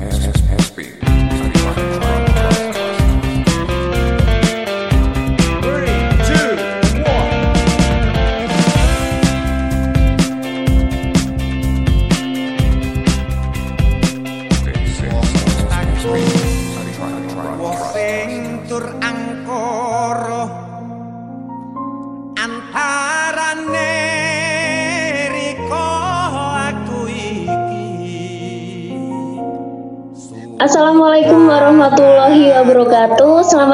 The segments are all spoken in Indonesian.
has, has, has.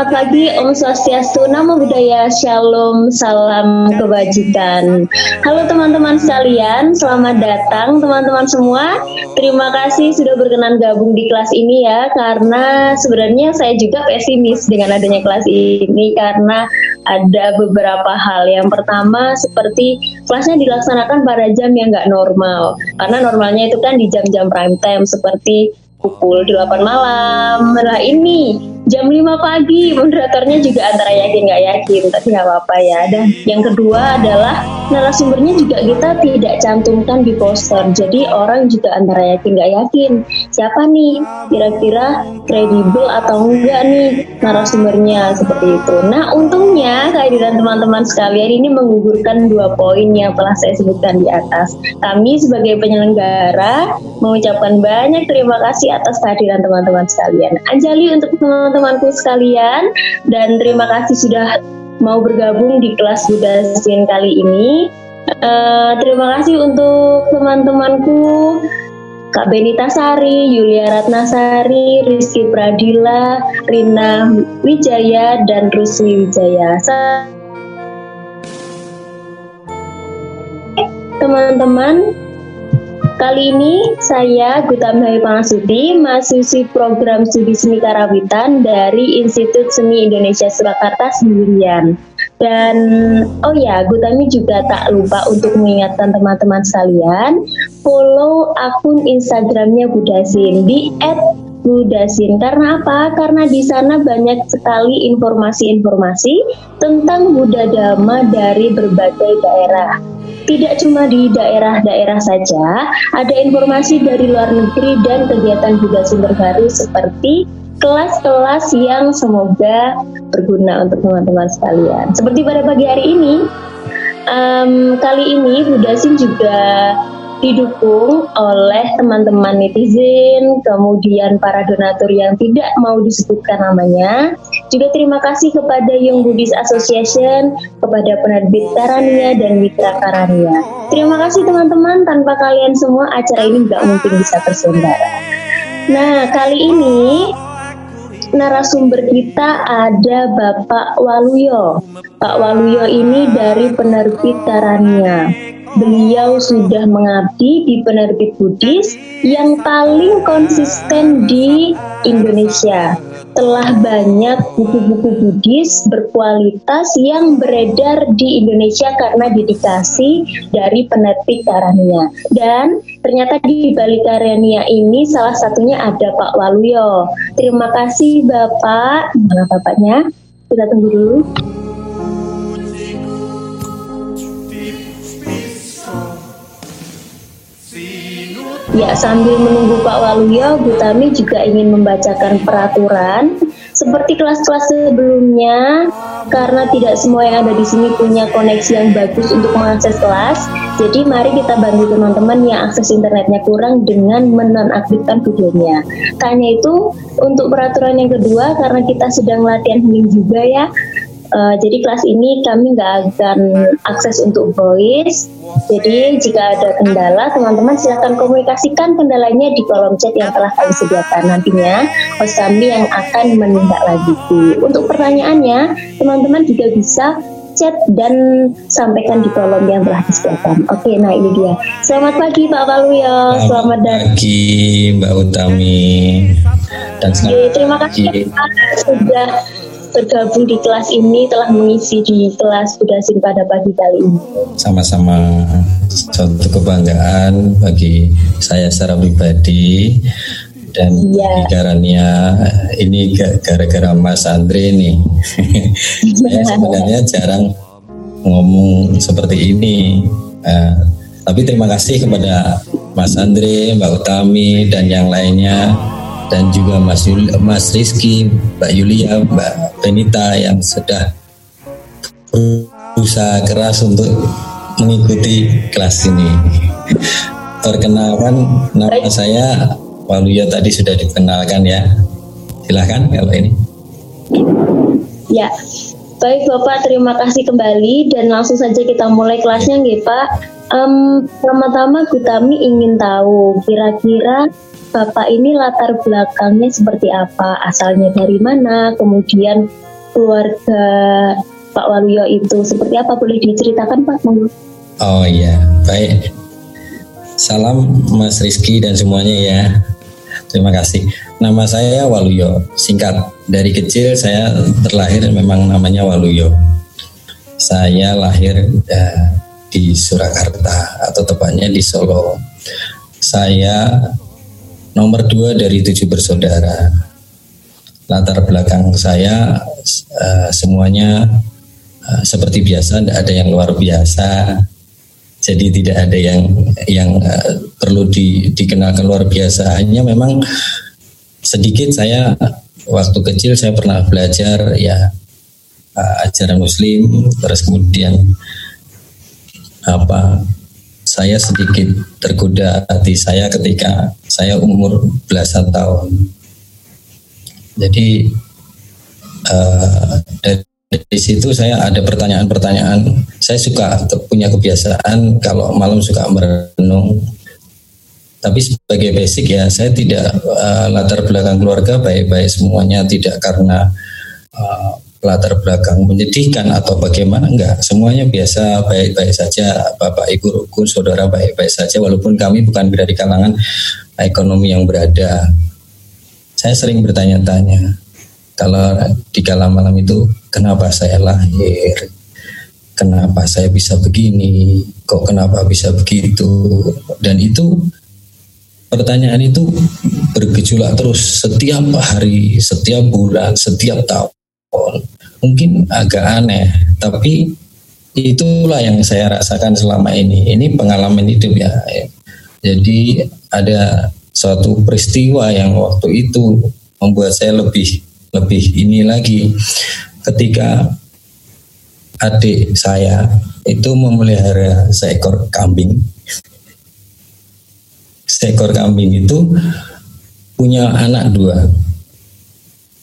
Selamat pagi, Om Swastiastu, Namo Buddhaya, Shalom, Salam Kebajikan. Halo teman-teman sekalian, selamat datang teman-teman semua. Terima kasih sudah berkenan gabung di kelas ini ya, karena sebenarnya saya juga pesimis dengan adanya kelas ini karena ada beberapa hal. Yang pertama seperti kelasnya dilaksanakan pada jam yang nggak normal, karena normalnya itu kan di jam-jam prime time seperti pukul 8 malam. Nah ini jam 5 pagi. Moderatornya juga antara yakin nggak yakin tapi nggak apa-apa ya. Dan yang kedua adalah narasumbernya juga kita tidak cantumkan di poster. Jadi orang juga antara yakin nggak yakin. Siapa nih? Kira-kira kredibel atau enggak nih narasumbernya? Seperti itu. Nah untungnya kehadiran teman-teman sekalian ini menggugurkan dua poin yang telah saya sebutkan di atas. Kami sebagai penyelenggara mengucapkan banyak terima kasih atas kehadiran teman-teman sekalian. Anjali untuk teman teman-temanku sekalian dan terima kasih sudah mau bergabung di kelas Budasin kali ini. Uh, terima kasih untuk teman-temanku Kak Benita Sari, Yulia Ratnasari, Rizky Pradila, Rina Wijaya, dan Rusli Wijaya. Teman-teman, Kali ini saya Gutamhai Pangasuti, mahasiswi program studi seni karawitan dari Institut Seni Indonesia Surakarta sendirian. Dan oh ya, Gutami juga tak lupa untuk mengingatkan teman-teman sekalian, follow akun Instagramnya Budasin di Budasin. Karena apa? Karena di sana banyak sekali informasi-informasi tentang Buddha Dhamma dari berbagai daerah tidak cuma di daerah-daerah saja, ada informasi dari luar negeri dan kegiatan juga sumber baru seperti kelas-kelas yang semoga berguna untuk teman-teman sekalian. Seperti pada pagi hari ini, um, kali ini Budasin juga didukung oleh teman-teman netizen, kemudian para donatur yang tidak mau disebutkan namanya. Juga terima kasih kepada Young Buddhist Association, kepada penerbit Karania dan Mitra Karania. Terima kasih teman-teman, tanpa kalian semua acara ini nggak mungkin bisa terselenggara. Nah, kali ini narasumber kita ada Bapak Waluyo. Pak Waluyo ini dari penerbit Karania. Beliau sudah mengabdi di penerbit Buddhis yang paling konsisten di Indonesia. Telah banyak buku-buku Buddhis berkualitas yang beredar di Indonesia karena dedikasi dari penerbit Karania. Dan ternyata di balik Karania ini salah satunya ada Pak Waluyo. Terima kasih Bapak. Mana Bapaknya? Kita tunggu dulu. Ya, sambil menunggu Pak Waluyo, Bu Tami juga ingin membacakan peraturan seperti kelas-kelas sebelumnya karena tidak semua yang ada di sini punya koneksi yang bagus untuk mengakses kelas. Jadi mari kita bantu teman-teman yang akses internetnya kurang dengan menonaktifkan videonya. Tanya itu untuk peraturan yang kedua karena kita sedang latihan healing juga ya. Uh, jadi kelas ini kami nggak akan akses untuk voice. Jadi jika ada kendala, teman-teman silahkan komunikasikan kendalanya di kolom chat yang telah kami sediakan. Nantinya host kami yang akan menindaklanjuti. Untuk pertanyaannya, teman-teman juga bisa chat dan sampaikan di kolom yang telah disediakan. Oke, nah ini dia. Selamat pagi Pak Waluyo, selamat datang. pagi Mbak Utami. Dan selamat terima kasih Pak sudah bergabung di kelas ini telah mengisi di kelas Budasin pada pagi kali ini. Sama-sama suatu kebanggaan bagi saya secara pribadi dan ya. Garania ini gara-gara Mas Andre nih. saya sebenarnya jarang ngomong seperti ini. Uh, tapi terima kasih kepada Mas Andre, Mbak Utami dan yang lainnya dan juga Mas Yul, Mas Rizky, Mbak Yulia, Mbak Benita yang sudah berusaha keras untuk mengikuti kelas ini. Perkenalkan nama saya Waluyo tadi sudah dikenalkan ya. Silahkan kalau ini. Ya, baik Bapak terima kasih kembali dan langsung saja kita mulai kelasnya nggih Pak. Um, pertama-tama Gutami ingin tahu kira-kira Bapak ini latar belakangnya seperti apa, asalnya dari mana, kemudian keluarga Pak Waluyo itu seperti apa, boleh diceritakan Pak? Oh iya, baik. Salam Mas Rizky dan semuanya ya. Terima kasih. Nama saya Waluyo, singkat. Dari kecil saya terlahir memang namanya Waluyo. Saya lahir uh, di Surakarta atau tepatnya di Solo. Saya nomor dua dari tujuh bersaudara. Latar belakang saya uh, semuanya uh, seperti biasa, tidak ada yang luar biasa. Jadi tidak ada yang yang uh, perlu di, dikenalkan luar biasa. Hanya memang sedikit saya waktu kecil saya pernah belajar ya uh, ajaran Muslim, terus kemudian apa saya sedikit tergoda hati saya ketika saya umur belasan tahun. Jadi uh, dari situ saya ada pertanyaan-pertanyaan. Saya suka punya kebiasaan kalau malam suka merenung. Tapi sebagai basic ya saya tidak uh, latar belakang keluarga baik-baik semuanya tidak karena uh, latar belakang menyedihkan atau bagaimana? Enggak semuanya biasa baik-baik saja. Bapak ibu rukun saudara baik-baik saja. Walaupun kami bukan berada di kalangan ekonomi yang berada. Saya sering bertanya-tanya kalau di kala malam itu kenapa saya lahir? Kenapa saya bisa begini? Kok kenapa bisa begitu? Dan itu pertanyaan itu bergejolak terus setiap hari, setiap bulan, setiap tahun mungkin agak aneh, tapi itulah yang saya rasakan selama ini. Ini pengalaman hidup ya. Jadi ada suatu peristiwa yang waktu itu membuat saya lebih lebih ini lagi ketika adik saya itu memelihara seekor kambing. Seekor kambing itu punya anak dua.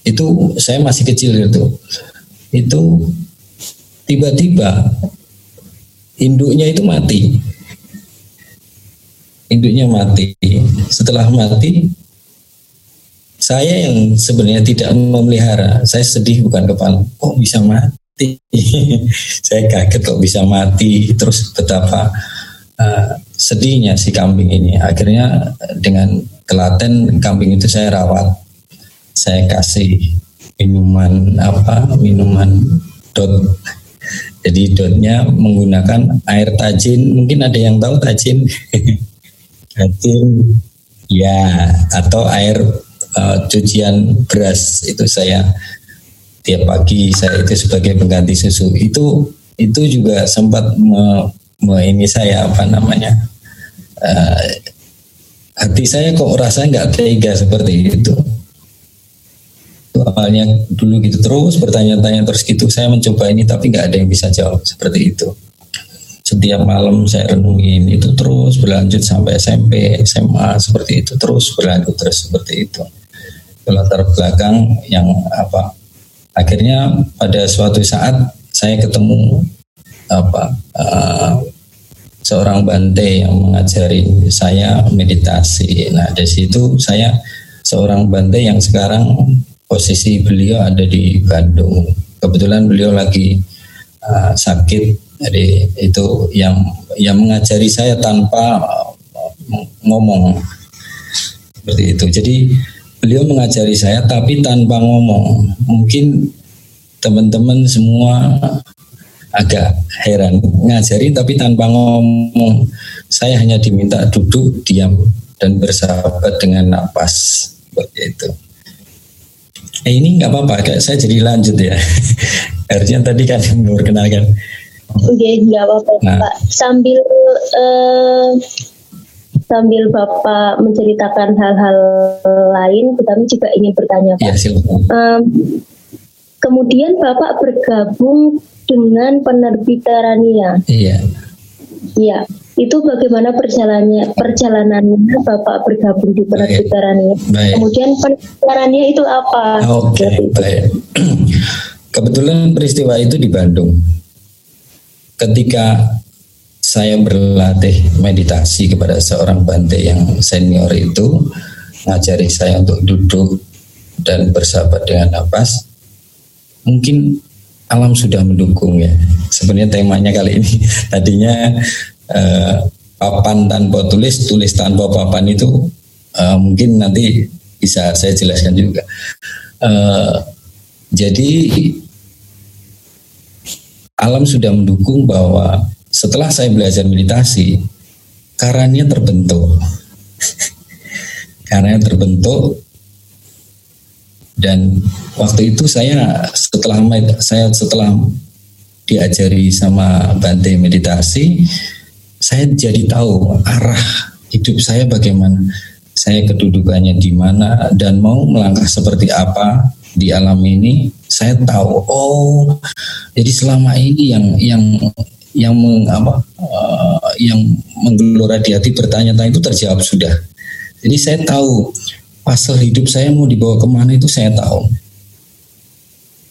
Itu saya masih kecil itu itu tiba-tiba induknya itu mati. Induknya mati. Setelah mati, saya yang sebenarnya tidak memelihara, saya sedih bukan kepala. Kok bisa mati? saya kaget kok bisa mati. Terus betapa uh, sedihnya si kambing ini. Akhirnya dengan telaten kambing itu saya rawat. Saya kasih minuman apa minuman dot. Jadi dotnya menggunakan air tajin. Mungkin ada yang tahu tajin? Tajin ya atau air uh, cucian beras. Itu saya tiap pagi saya itu sebagai pengganti susu. Itu itu juga sempat me, me ini saya apa namanya uh, hati saya kok rasa nggak tega seperti itu awalnya dulu gitu terus bertanya-tanya terus gitu. Saya mencoba ini tapi nggak ada yang bisa jawab seperti itu. Setiap malam saya renungin itu terus berlanjut sampai SMP SMA seperti itu terus berlanjut terus seperti itu. Latar belakang yang apa akhirnya pada suatu saat saya ketemu apa uh, seorang bante yang mengajari saya meditasi. Nah dari situ saya seorang bante yang sekarang posisi beliau ada di Bandung. Kebetulan beliau lagi uh, sakit, jadi itu yang yang mengajari saya tanpa uh, ngomong seperti itu. Jadi beliau mengajari saya tapi tanpa ngomong. Mungkin teman-teman semua agak heran ngajari tapi tanpa ngomong. Saya hanya diminta duduk diam dan bersahabat dengan napas seperti itu. Eh, ini nggak apa-apa, kayak saya jadi lanjut ya. Harusnya tadi kan memperkenalkan. Oke, nggak apa-apa, nah. Pak. Sambil uh, sambil Bapak menceritakan hal-hal lain, kami juga ingin bertanya Pak. Ya, um, kemudian Bapak bergabung dengan penerbit Terania. Iya. Iya. Itu bagaimana perjalanannya perjalanannya Bapak bergabung di penerbit Terania. Kemudian penerbit itu apa? Oke, okay, baik. Kebetulan peristiwa itu di Bandung. Ketika saya berlatih meditasi kepada seorang bante yang senior itu ngajari saya untuk duduk dan bersahabat dengan nafas mungkin alam sudah mendukung ya sebenarnya temanya kali ini tadinya eh, papan tanpa tulis tulis tanpa papan itu eh, mungkin nanti bisa saya jelaskan juga eh, jadi alam sudah mendukung bahwa setelah saya belajar meditasi, karanya terbentuk. karanya terbentuk dan waktu itu saya setelah saya setelah diajari sama Bante meditasi, saya jadi tahu arah hidup saya bagaimana, saya kedudukannya di mana dan mau melangkah seperti apa di alam ini. Saya tahu, oh, jadi selama ini yang yang yang meng, apa, uh, yang menggelora di hati bertanya-tanya itu terjawab sudah. Jadi saya tahu fase hidup saya mau dibawa ke mana itu saya tahu.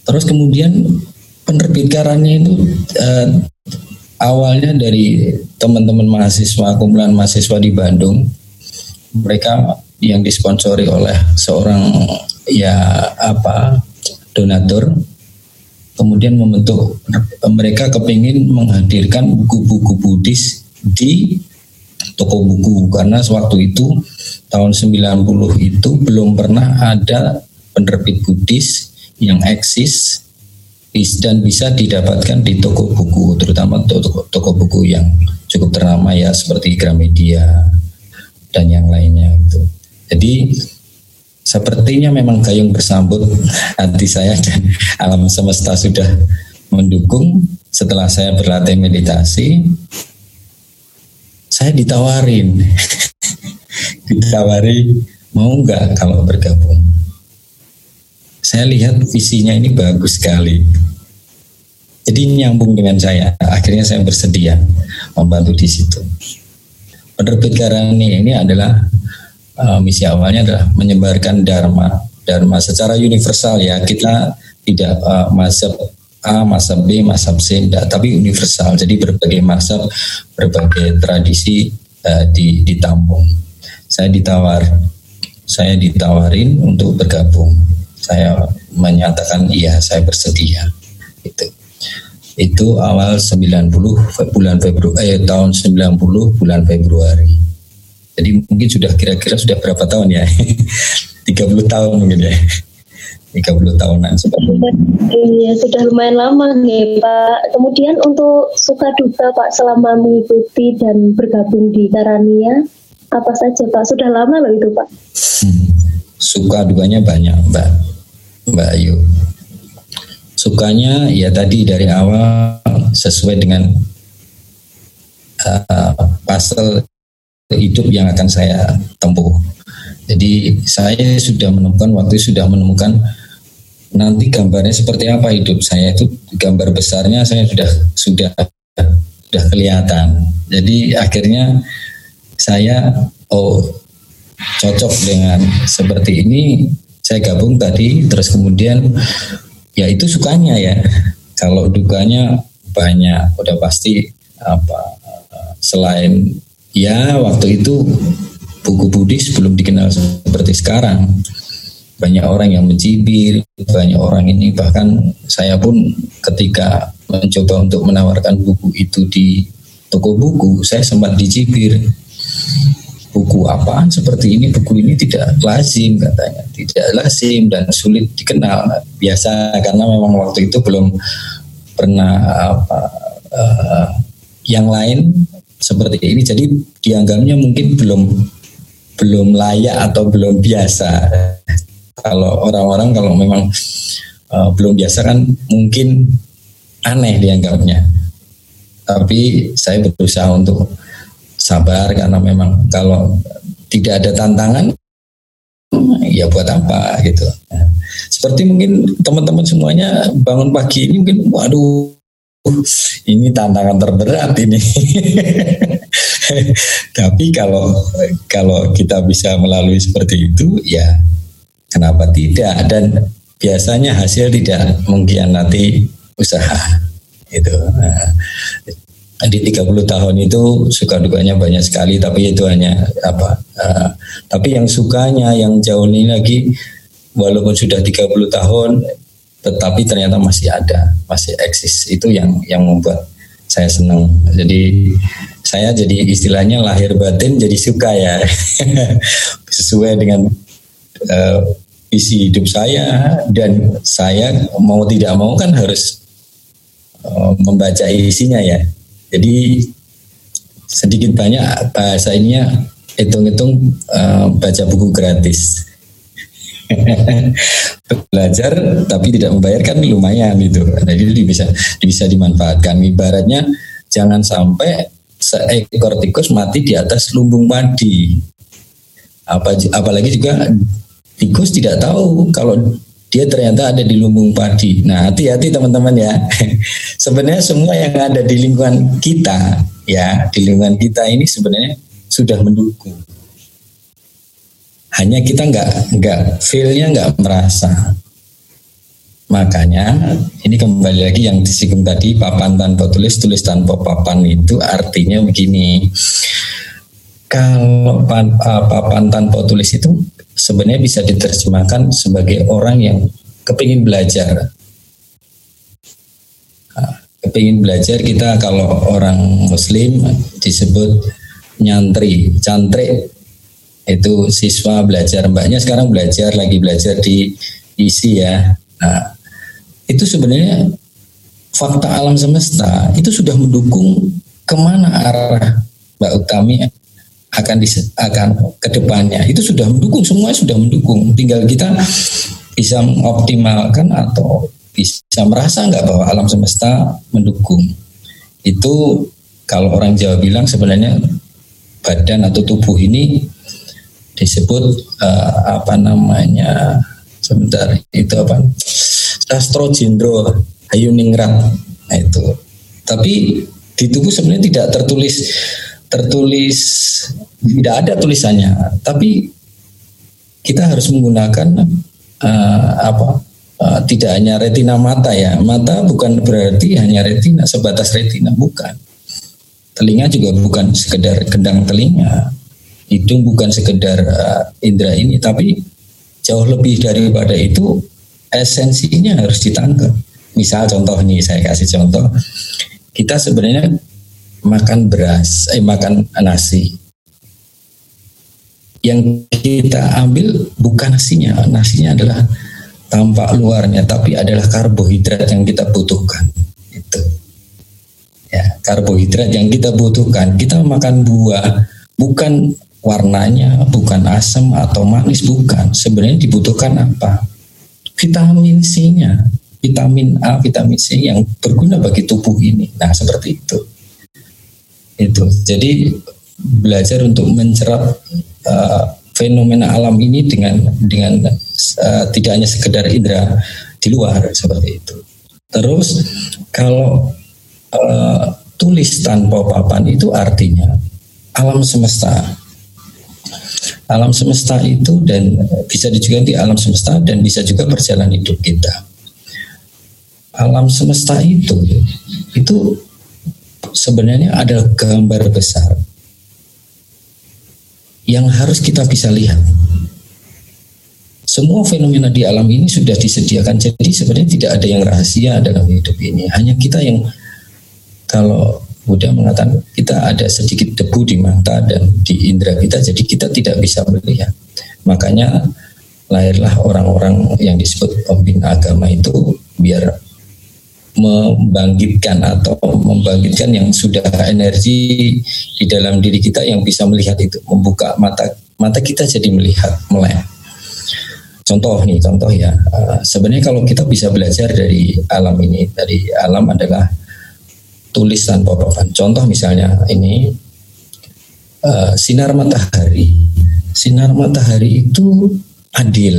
Terus kemudian penerbit karannya itu uh, awalnya dari teman-teman mahasiswa kumpulan mahasiswa di Bandung. Mereka yang disponsori oleh seorang ya apa donatur kemudian membentuk mereka kepingin menghadirkan buku-buku Buddhis di toko buku karena sewaktu itu tahun 90 itu belum pernah ada penerbit Buddhis yang eksis dan bisa didapatkan di toko buku terutama toko, toko buku yang cukup ternama ya seperti Gramedia dan yang lainnya itu. Jadi Sepertinya memang gayung bersambut hati saya dan alam semesta sudah mendukung setelah saya berlatih meditasi. Saya ditawarin, ditawari mau nggak kalau bergabung. Saya lihat visinya ini bagus sekali. Jadi nyambung dengan saya. Akhirnya saya bersedia membantu di situ. Penerbit Karani ini adalah uh, misi awalnya adalah menyebarkan dharma dharma secara universal ya kita tidak uh, masuk A, masuk B, masuk C, enggak, tapi universal. Jadi berbagai masuk, berbagai tradisi uh, di, ditampung. Saya ditawar, saya ditawarin untuk bergabung. Saya menyatakan iya, saya bersedia. Itu. Itu awal 90 bulan Februari eh, tahun 90 bulan Februari. Jadi mungkin sudah kira-kira sudah berapa tahun ya? 30 tahun mungkin ya. 30 tahunan Iya, sudah lumayan lama nih Pak. Kemudian untuk suka duka Pak selama mengikuti dan bergabung di Tarania, apa saja Pak? Sudah lama loh itu Pak. Hmm. Suka dukanya banyak Mbak. Mbak Ayu. Sukanya ya tadi dari awal sesuai dengan uh, pasal hidup yang akan saya tempuh. Jadi saya sudah menemukan waktu sudah menemukan nanti gambarnya seperti apa hidup saya itu gambar besarnya saya sudah sudah sudah kelihatan. Jadi akhirnya saya oh cocok dengan seperti ini saya gabung tadi terus kemudian ya itu sukanya ya kalau dukanya banyak udah pasti apa selain Ya, waktu itu buku Buddhis belum dikenal seperti sekarang. Banyak orang yang mencibir, banyak orang ini bahkan saya pun ketika mencoba untuk menawarkan buku itu di toko buku, saya sempat dicibir. Buku apaan seperti ini? Buku ini tidak lazim katanya, tidak lazim dan sulit dikenal. Biasa karena memang waktu itu belum pernah apa uh, yang lain seperti ini jadi dianggapnya mungkin belum belum layak atau belum biasa kalau orang-orang kalau memang uh, belum biasa kan mungkin aneh dianggapnya tapi saya berusaha untuk sabar karena memang kalau tidak ada tantangan ya buat apa gitu. Seperti mungkin teman-teman semuanya bangun pagi ini mungkin waduh ini tantangan terberat ini. Tapi kalau kalau kita bisa melalui seperti itu ya kenapa tidak? Dan biasanya hasil tidak mengkhianati usaha. Itu. Nah, di 30 tahun itu suka dukanya banyak sekali tapi itu hanya apa uh, tapi yang sukanya yang jauh ini lagi walaupun sudah 30 tahun tetapi ternyata masih ada masih eksis. Itu yang yang membuat saya senang. Jadi saya jadi istilahnya lahir batin jadi suka ya. Sesuai dengan uh, isi hidup saya dan saya mau tidak mau kan harus uh, membaca isinya ya jadi sedikit banyak bahasa ininya hitung-hitung uh, baca buku gratis. Belajar tapi tidak membayarkan lumayan itu. Jadi bisa bisa dimanfaatkan. Ibaratnya jangan sampai seekor tikus mati di atas lumbung padi. Apa apalagi juga tikus tidak tahu kalau dia ternyata ada di lumbung padi. Nah, hati-hati teman-teman ya. sebenarnya semua yang ada di lingkungan kita, ya, di lingkungan kita ini sebenarnya sudah mendukung. Hanya kita nggak nggak feelnya nggak merasa. Makanya ini kembali lagi yang disinggung tadi papan tanpa tulis, tulis tanpa papan itu artinya begini. Kalau papan tanpa tulis itu sebenarnya bisa diterjemahkan sebagai orang yang kepingin belajar. Kepingin belajar kita kalau orang muslim disebut nyantri, cantrik itu siswa belajar. Mbaknya sekarang belajar lagi belajar di isi ya. Nah, itu sebenarnya fakta alam semesta itu sudah mendukung ke mana arah Mbak Utami akan di, akan ke depannya itu sudah mendukung semua sudah mendukung. Tinggal kita bisa mengoptimalkan atau bisa merasa nggak bahwa alam semesta mendukung. Itu kalau orang Jawa bilang sebenarnya badan atau tubuh ini disebut uh, apa namanya sebentar itu apa? Sastro jindro nah itu. Tapi di tubuh sebenarnya tidak tertulis tertulis tidak ada tulisannya, tapi kita harus menggunakan uh, apa? Uh, tidak hanya retina mata ya, mata bukan berarti hanya retina sebatas retina bukan. Telinga juga bukan sekedar kendang telinga, hidung bukan sekedar uh, indera ini, tapi jauh lebih daripada itu esensinya harus ditangkap. Misal contoh nih saya kasih contoh, kita sebenarnya makan beras, eh makan nasi. Yang kita ambil bukan nasinya, nasinya adalah tampak luarnya, tapi adalah karbohidrat yang kita butuhkan. Itu. Ya, karbohidrat yang kita butuhkan. Kita makan buah, bukan warnanya, bukan asam atau manis, bukan. Sebenarnya dibutuhkan apa? Vitamin C-nya, vitamin A, vitamin C yang berguna bagi tubuh ini. Nah, seperti itu itu. Jadi belajar untuk mencerap uh, fenomena alam ini dengan dengan uh, tidak hanya sekedar indera di luar seperti itu. Terus kalau uh, tulis tanpa papan itu artinya alam semesta. Alam semesta itu dan bisa juga di alam semesta dan bisa juga perjalanan hidup kita. Alam semesta itu itu sebenarnya adalah gambar besar yang harus kita bisa lihat. Semua fenomena di alam ini sudah disediakan, jadi sebenarnya tidak ada yang rahasia dalam hidup ini. Hanya kita yang kalau Buddha mengatakan kita ada sedikit debu di mata dan di indera kita, jadi kita tidak bisa melihat. Makanya lahirlah orang-orang yang disebut pembina agama itu biar membangkitkan atau membangkitkan yang sudah energi di dalam diri kita yang bisa melihat itu membuka mata mata kita jadi melihat melek contoh nih contoh ya uh, sebenarnya kalau kita bisa belajar dari alam ini dari alam adalah tulisan papan contoh misalnya ini uh, sinar matahari. Sinar matahari itu adil,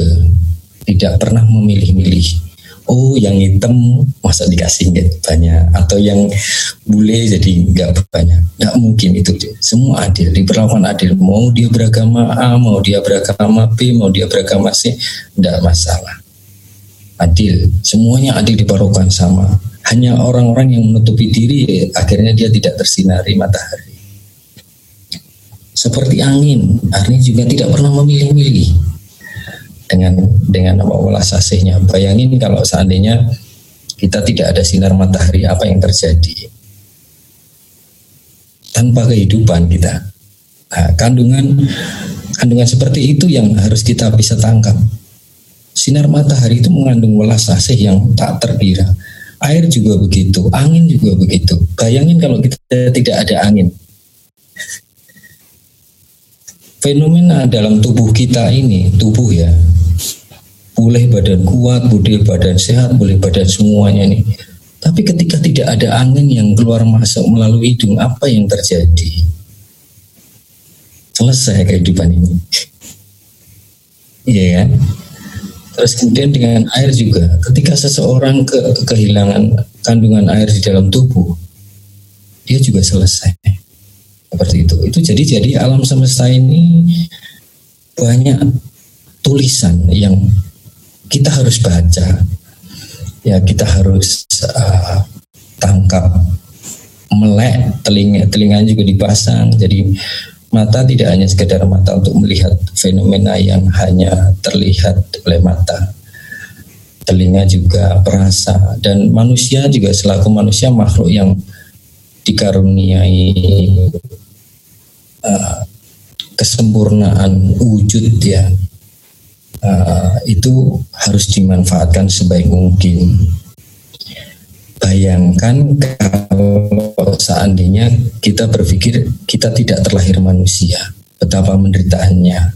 tidak pernah memilih-milih. Oh, yang hitam masa dikasih nggak banyak, atau yang bule jadi nggak banyak. Nggak mungkin itu. Semua adil, diperlakukan adil. Mau dia beragama A, mau dia beragama B, mau dia beragama C, nggak masalah. Adil, semuanya adil diperlakukan sama. Hanya orang-orang yang menutupi diri, akhirnya dia tidak tersinari matahari. Seperti angin, angin juga tidak pernah memilih-milih dengan dengan apa ulas asihnya. Bayangin kalau seandainya kita tidak ada sinar matahari, apa yang terjadi? Tanpa kehidupan kita. Nah, kandungan kandungan seperti itu yang harus kita bisa tangkap. Sinar matahari itu mengandung welas asih yang tak terkira. Air juga begitu, angin juga begitu. Bayangin kalau kita tidak ada angin. Fenomena dalam tubuh kita ini, tubuh ya, boleh badan kuat, boleh badan sehat, boleh badan semuanya nih. Tapi ketika tidak ada angin yang keluar masuk melalui hidung, apa yang terjadi? Selesai kehidupan ini. Iya kan? Terus kemudian dengan air juga, ketika seseorang ke kehilangan kandungan air di dalam tubuh, dia juga selesai. Seperti itu. Itu jadi jadi alam semesta ini banyak tulisan yang kita harus baca. Ya kita harus uh, tangkap. Melek telinga telinga juga dipasang. Jadi mata tidak hanya sekedar mata untuk melihat fenomena yang hanya terlihat oleh mata. Telinga juga perasa. Dan manusia juga selaku manusia makhluk yang dikaruniai uh, kesempurnaan wujud ya uh, itu harus dimanfaatkan sebaik mungkin. Bayangkan kalau seandainya kita berpikir kita tidak terlahir manusia, betapa menderitaannya.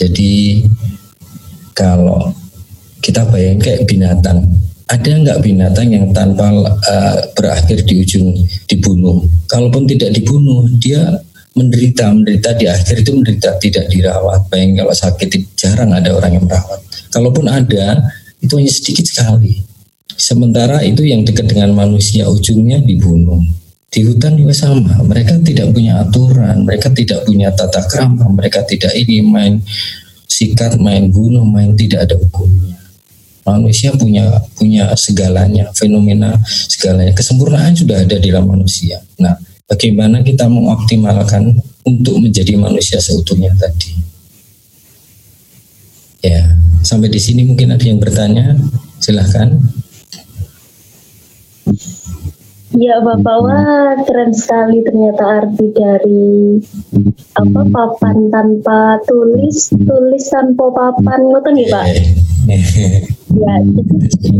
Jadi kalau kita bayangkan kayak binatang, ada nggak binatang yang tanpa uh, berakhir di ujung dibunuh? Kalaupun tidak dibunuh, dia menderita menderita di akhir itu menderita tidak dirawat. Bayang kalau sakit jarang ada orang yang merawat. Kalaupun ada itu hanya sedikit sekali. Sementara itu yang dekat dengan manusia ujungnya dibunuh. Di hutan juga sama. Mereka tidak punya aturan mereka tidak punya tata krama mereka tidak ini main sikat main bunuh main tidak ada hukumnya. Manusia punya punya segalanya fenomena segalanya. Kesempurnaan sudah ada di dalam manusia. Nah bagaimana kita mengoptimalkan untuk menjadi manusia seutuhnya tadi. Ya, sampai di sini mungkin ada yang bertanya, silahkan. Ya Bapak, wah keren sekali ternyata arti dari apa papan tanpa tulis, tulis tanpa papan, ngoten ya Pak? ya, itu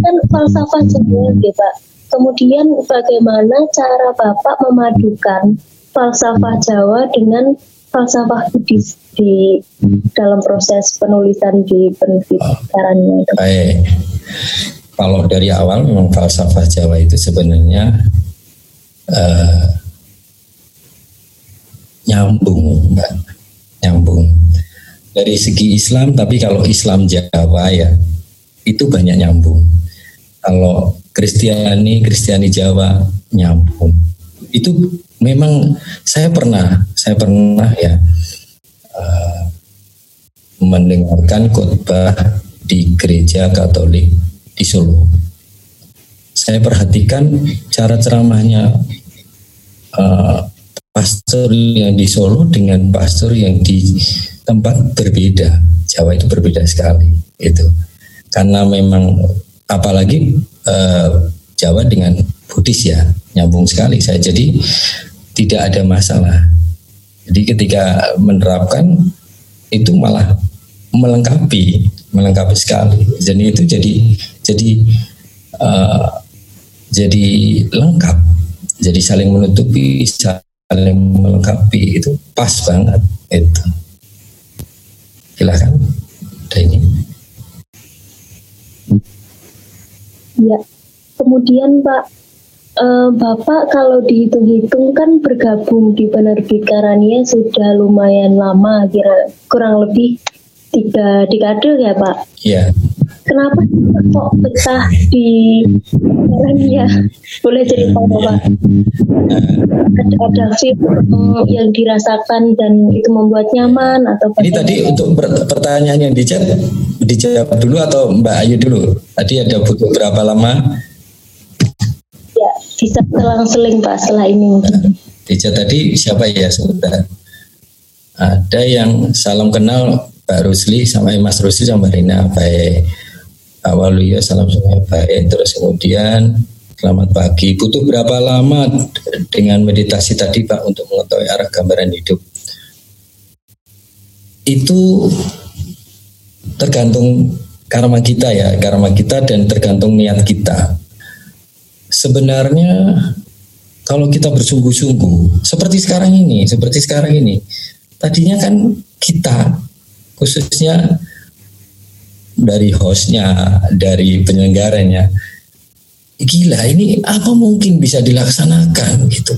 kan falsafah juga ya Pak Kemudian bagaimana cara Bapak memadukan falsafah Jawa dengan falsafah Buddhis di dalam proses penulisan di penelitiannya itu? Baik. Kalau dari awal memang falsafah Jawa itu sebenarnya uh, nyambung, Mbak. Nyambung. Dari segi Islam, tapi kalau Islam Jawa ya itu banyak nyambung. Kalau Kristiani, Kristiani Jawa nyambung. Itu memang saya pernah, saya pernah ya uh, mendengarkan khotbah di gereja Katolik di Solo. Saya perhatikan cara ceramahnya uh, pastor yang di Solo dengan pastor yang di tempat berbeda. Jawa itu berbeda sekali itu. Karena memang apalagi uh, Jawa dengan Buddhis ya nyambung sekali saya. Jadi tidak ada masalah. Jadi ketika menerapkan itu malah melengkapi melengkapi sekali. Jadi itu jadi jadi uh, jadi lengkap. Jadi saling menutupi saling melengkapi itu pas banget. Itu. Silahkan ini Ya, kemudian Pak, uh, Bapak kalau dihitung-hitung kan bergabung di penerbit Karania sudah lumayan lama, kira kurang lebih tiga dekade ya Pak? Iya. Kenapa kok betah di Karania? Boleh cerita Bapak? Ada, ada film yang dirasakan dan itu membuat nyaman atau Ini tadi untuk pertanyaan yang dijawab dijawab dulu atau Mbak Ayu dulu? Tadi ada butuh berapa lama bisa selang-seling Pak setelah ini Dija tadi siapa ya sebentar? Ada yang salam kenal Pak Rusli sama Mas Rusli sama Rina baik. Awal ya salam semua baik. Terus kemudian selamat pagi. Butuh berapa lama dengan meditasi tadi Pak untuk mengetahui arah gambaran hidup? Itu tergantung karma kita ya, karma kita dan tergantung niat kita sebenarnya kalau kita bersungguh-sungguh seperti sekarang ini, seperti sekarang ini, tadinya kan kita khususnya dari hostnya, dari penyelenggaranya, gila ini apa mungkin bisa dilaksanakan gitu.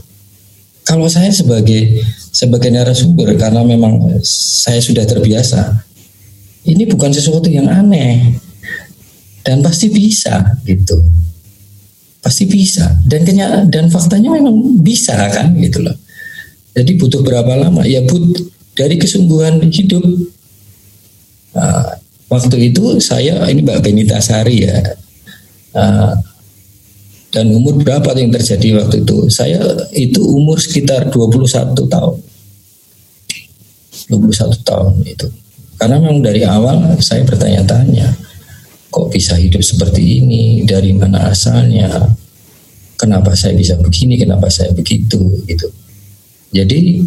Kalau saya sebagai sebagai narasumber karena memang saya sudah terbiasa, ini bukan sesuatu yang aneh. Dan pasti bisa gitu. Pasti bisa. Dan kenya dan faktanya memang bisa kan gitu loh. Jadi butuh berapa lama? Ya but dari kesungguhan hidup uh, waktu itu saya ini Mbak Benita Sari ya uh, dan umur berapa yang terjadi waktu itu? Saya itu umur sekitar 21 tahun. 21 tahun itu karena memang dari awal saya bertanya-tanya kok bisa hidup seperti ini? Dari mana asalnya? Kenapa saya bisa begini? Kenapa saya begitu? Gitu. Jadi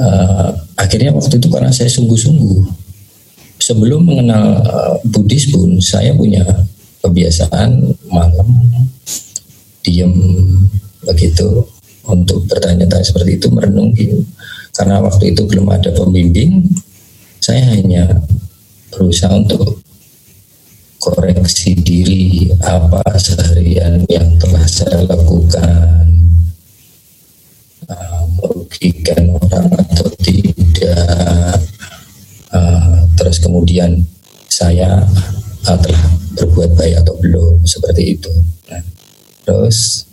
uh, akhirnya waktu itu karena saya sungguh-sungguh. Sebelum mengenal uh, Buddhis pun saya punya kebiasaan malam diem begitu untuk bertanya-tanya seperti itu merenung karena waktu itu belum ada pembimbing saya hanya berusaha untuk koreksi diri apa seharian yang telah saya lakukan uh, merugikan orang atau tidak. Uh, terus kemudian saya uh, telah berbuat baik atau belum seperti itu. Nah, terus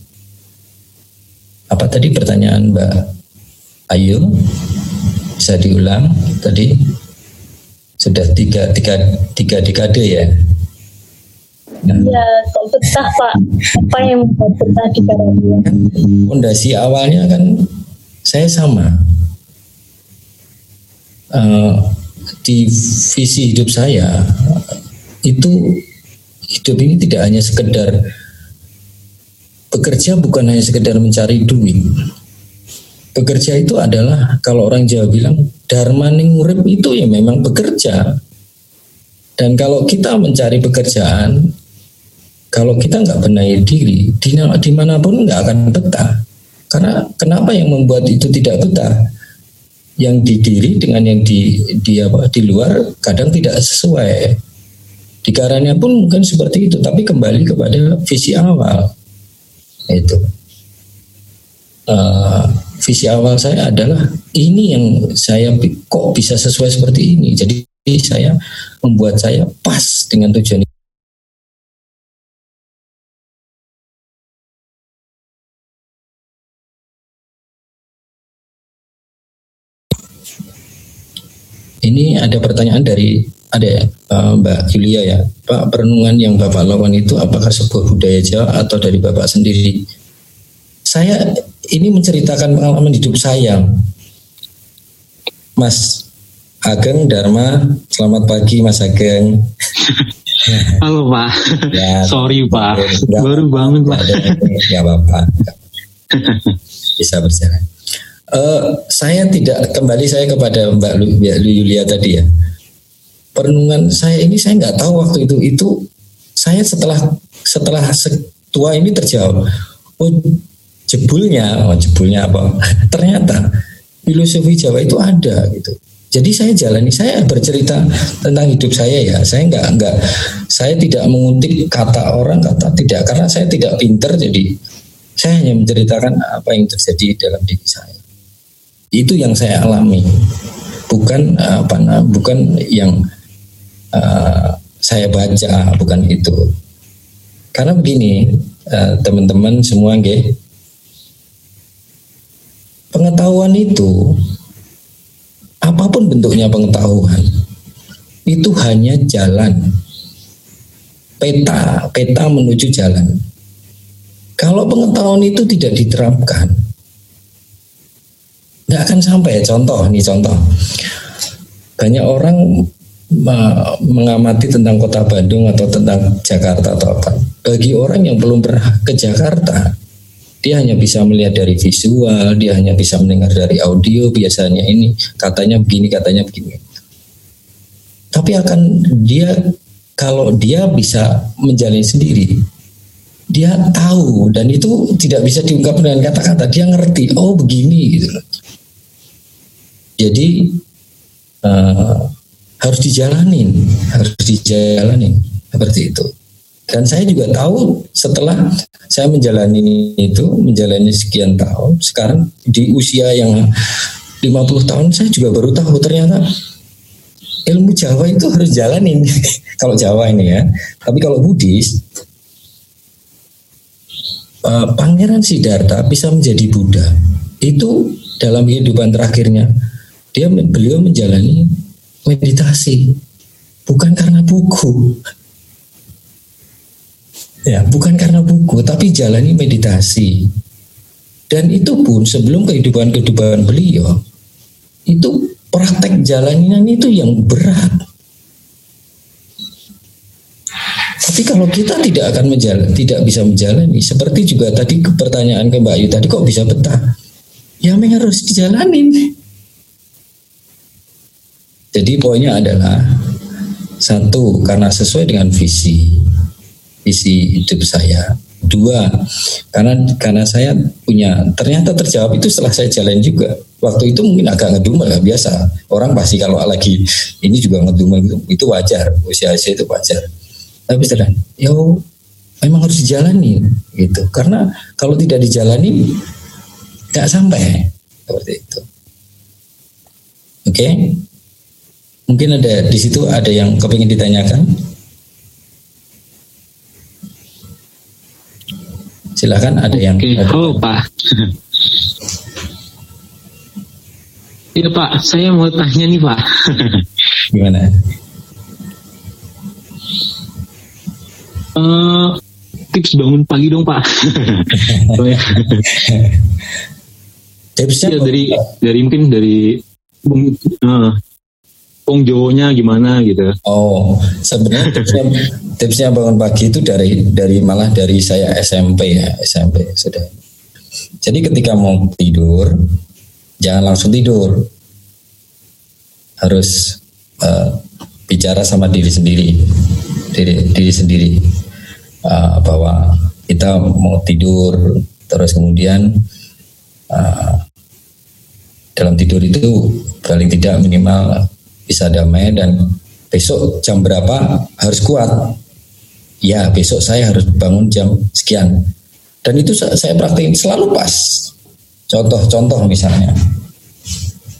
apa tadi pertanyaan Mbak Ayu bisa diulang tadi sudah tiga tiga tiga dekade ya Iya, kok betah Pak? Apa yang membuat betah di Karabia? Fondasi awalnya kan saya sama. Uh, di visi hidup saya itu hidup ini tidak hanya sekedar bekerja bukan hanya sekedar mencari duit. Bekerja itu adalah kalau orang Jawa bilang dharma ning urip itu ya memang bekerja. Dan kalau kita mencari pekerjaan kalau kita nggak benahi diri, di di mana pun nggak akan betah. Karena kenapa yang membuat itu tidak betah? Yang di diri dengan yang di di apa di luar kadang tidak sesuai. Di karanya pun mungkin seperti itu, tapi kembali kepada visi awal itu. Uh, visi awal saya adalah ini yang saya kok bisa sesuai seperti ini. Jadi saya membuat saya pas dengan tujuan Ini ada pertanyaan dari ada uh, Mbak Julia ya, Pak perenungan yang Bapak lakukan itu apakah sebuah budaya Jawa atau dari Bapak sendiri? Saya ini menceritakan pengalaman hidup saya, Mas Ageng Dharma. Selamat pagi Mas Ageng. Halo Pak. Ya, Sorry Pak. Baru bangun Pak. Ya Bapak. Bisa berjalan. Uh, saya tidak kembali saya kepada Mbak Lu, Lu Yulia tadi ya. Perenungan saya ini saya nggak tahu waktu itu itu saya setelah setelah tua ini terjawab. Oh jebulnya, oh jebulnya apa? Ternyata filosofi Jawa itu ada gitu. Jadi saya jalani, saya bercerita tentang hidup saya ya. Saya nggak nggak, saya tidak mengutip kata orang, kata tidak karena saya tidak pinter. Jadi Saya hanya menceritakan apa yang terjadi dalam diri saya. Itu yang saya alami, bukan apa bukan yang uh, saya baca, bukan itu. Karena begini, uh, teman-teman semua, nge, pengetahuan itu apa pun bentuknya pengetahuan itu hanya jalan. Peta peta menuju jalan. Kalau pengetahuan itu tidak diterapkan nggak akan sampai. Contoh nih contoh. Banyak orang mengamati tentang kota Bandung atau tentang Jakarta atau apa. Bagi orang yang belum pernah ke Jakarta dia hanya bisa melihat dari visual dia hanya bisa mendengar dari audio biasanya ini katanya begini katanya begini tapi akan dia kalau dia bisa menjalani sendiri dia tahu dan itu tidak bisa diungkap dengan kata-kata dia ngerti oh begini gitu jadi uh, harus dijalanin, harus dijalanin seperti itu. Dan saya juga tahu setelah saya menjalani itu, menjalani sekian tahun, sekarang di usia yang 50 tahun saya juga baru tahu ternyata ilmu Jawa itu harus jalanin. kalau Jawa ini ya. Tapi kalau Buddhis, uh, Pangeran Siddhartha bisa menjadi Buddha. Itu dalam kehidupan terakhirnya dia beliau menjalani meditasi bukan karena buku ya bukan karena buku tapi jalani meditasi dan itu pun sebelum kehidupan kehidupan beliau itu praktek jalanan itu yang berat tapi kalau kita tidak akan menjalani, tidak bisa menjalani, seperti juga tadi pertanyaan ke Mbak Ayu tadi kok bisa betah? Ya memang harus dijalanin. Jadi poinnya adalah satu karena sesuai dengan visi visi hidup saya. Dua karena karena saya punya ternyata terjawab itu setelah saya jalan juga. Waktu itu mungkin agak ngedumel ya biasa. Orang pasti kalau lagi ini juga ngedumel itu, itu wajar. Usia saya itu wajar. Tapi setelah yo memang harus dijalani gitu. Karena kalau tidak dijalani nggak sampai seperti itu. Oke. Okay? Mungkin ada di situ ada yang kepingin ditanyakan. Silakan ada yang. Oke, halo Pak. Iya Pak, saya mau tanya nih Pak. Gimana? Uh, tips bangun pagi dong Pak. Tipsnya ya, dari dari mungkin dari uh, Jawanya gimana gitu. Oh, sebenarnya tipsnya, tipsnya bangun pagi itu dari dari malah dari saya SMP ya, SMP sudah. Jadi ketika mau tidur, jangan langsung tidur. Harus uh, bicara sama diri sendiri, diri diri sendiri uh, bahwa kita mau tidur, terus kemudian uh, dalam tidur itu paling tidak minimal bisa damai dan besok jam berapa harus kuat. Ya besok saya harus bangun jam sekian. Dan itu saya praktekin selalu pas. Contoh-contoh misalnya,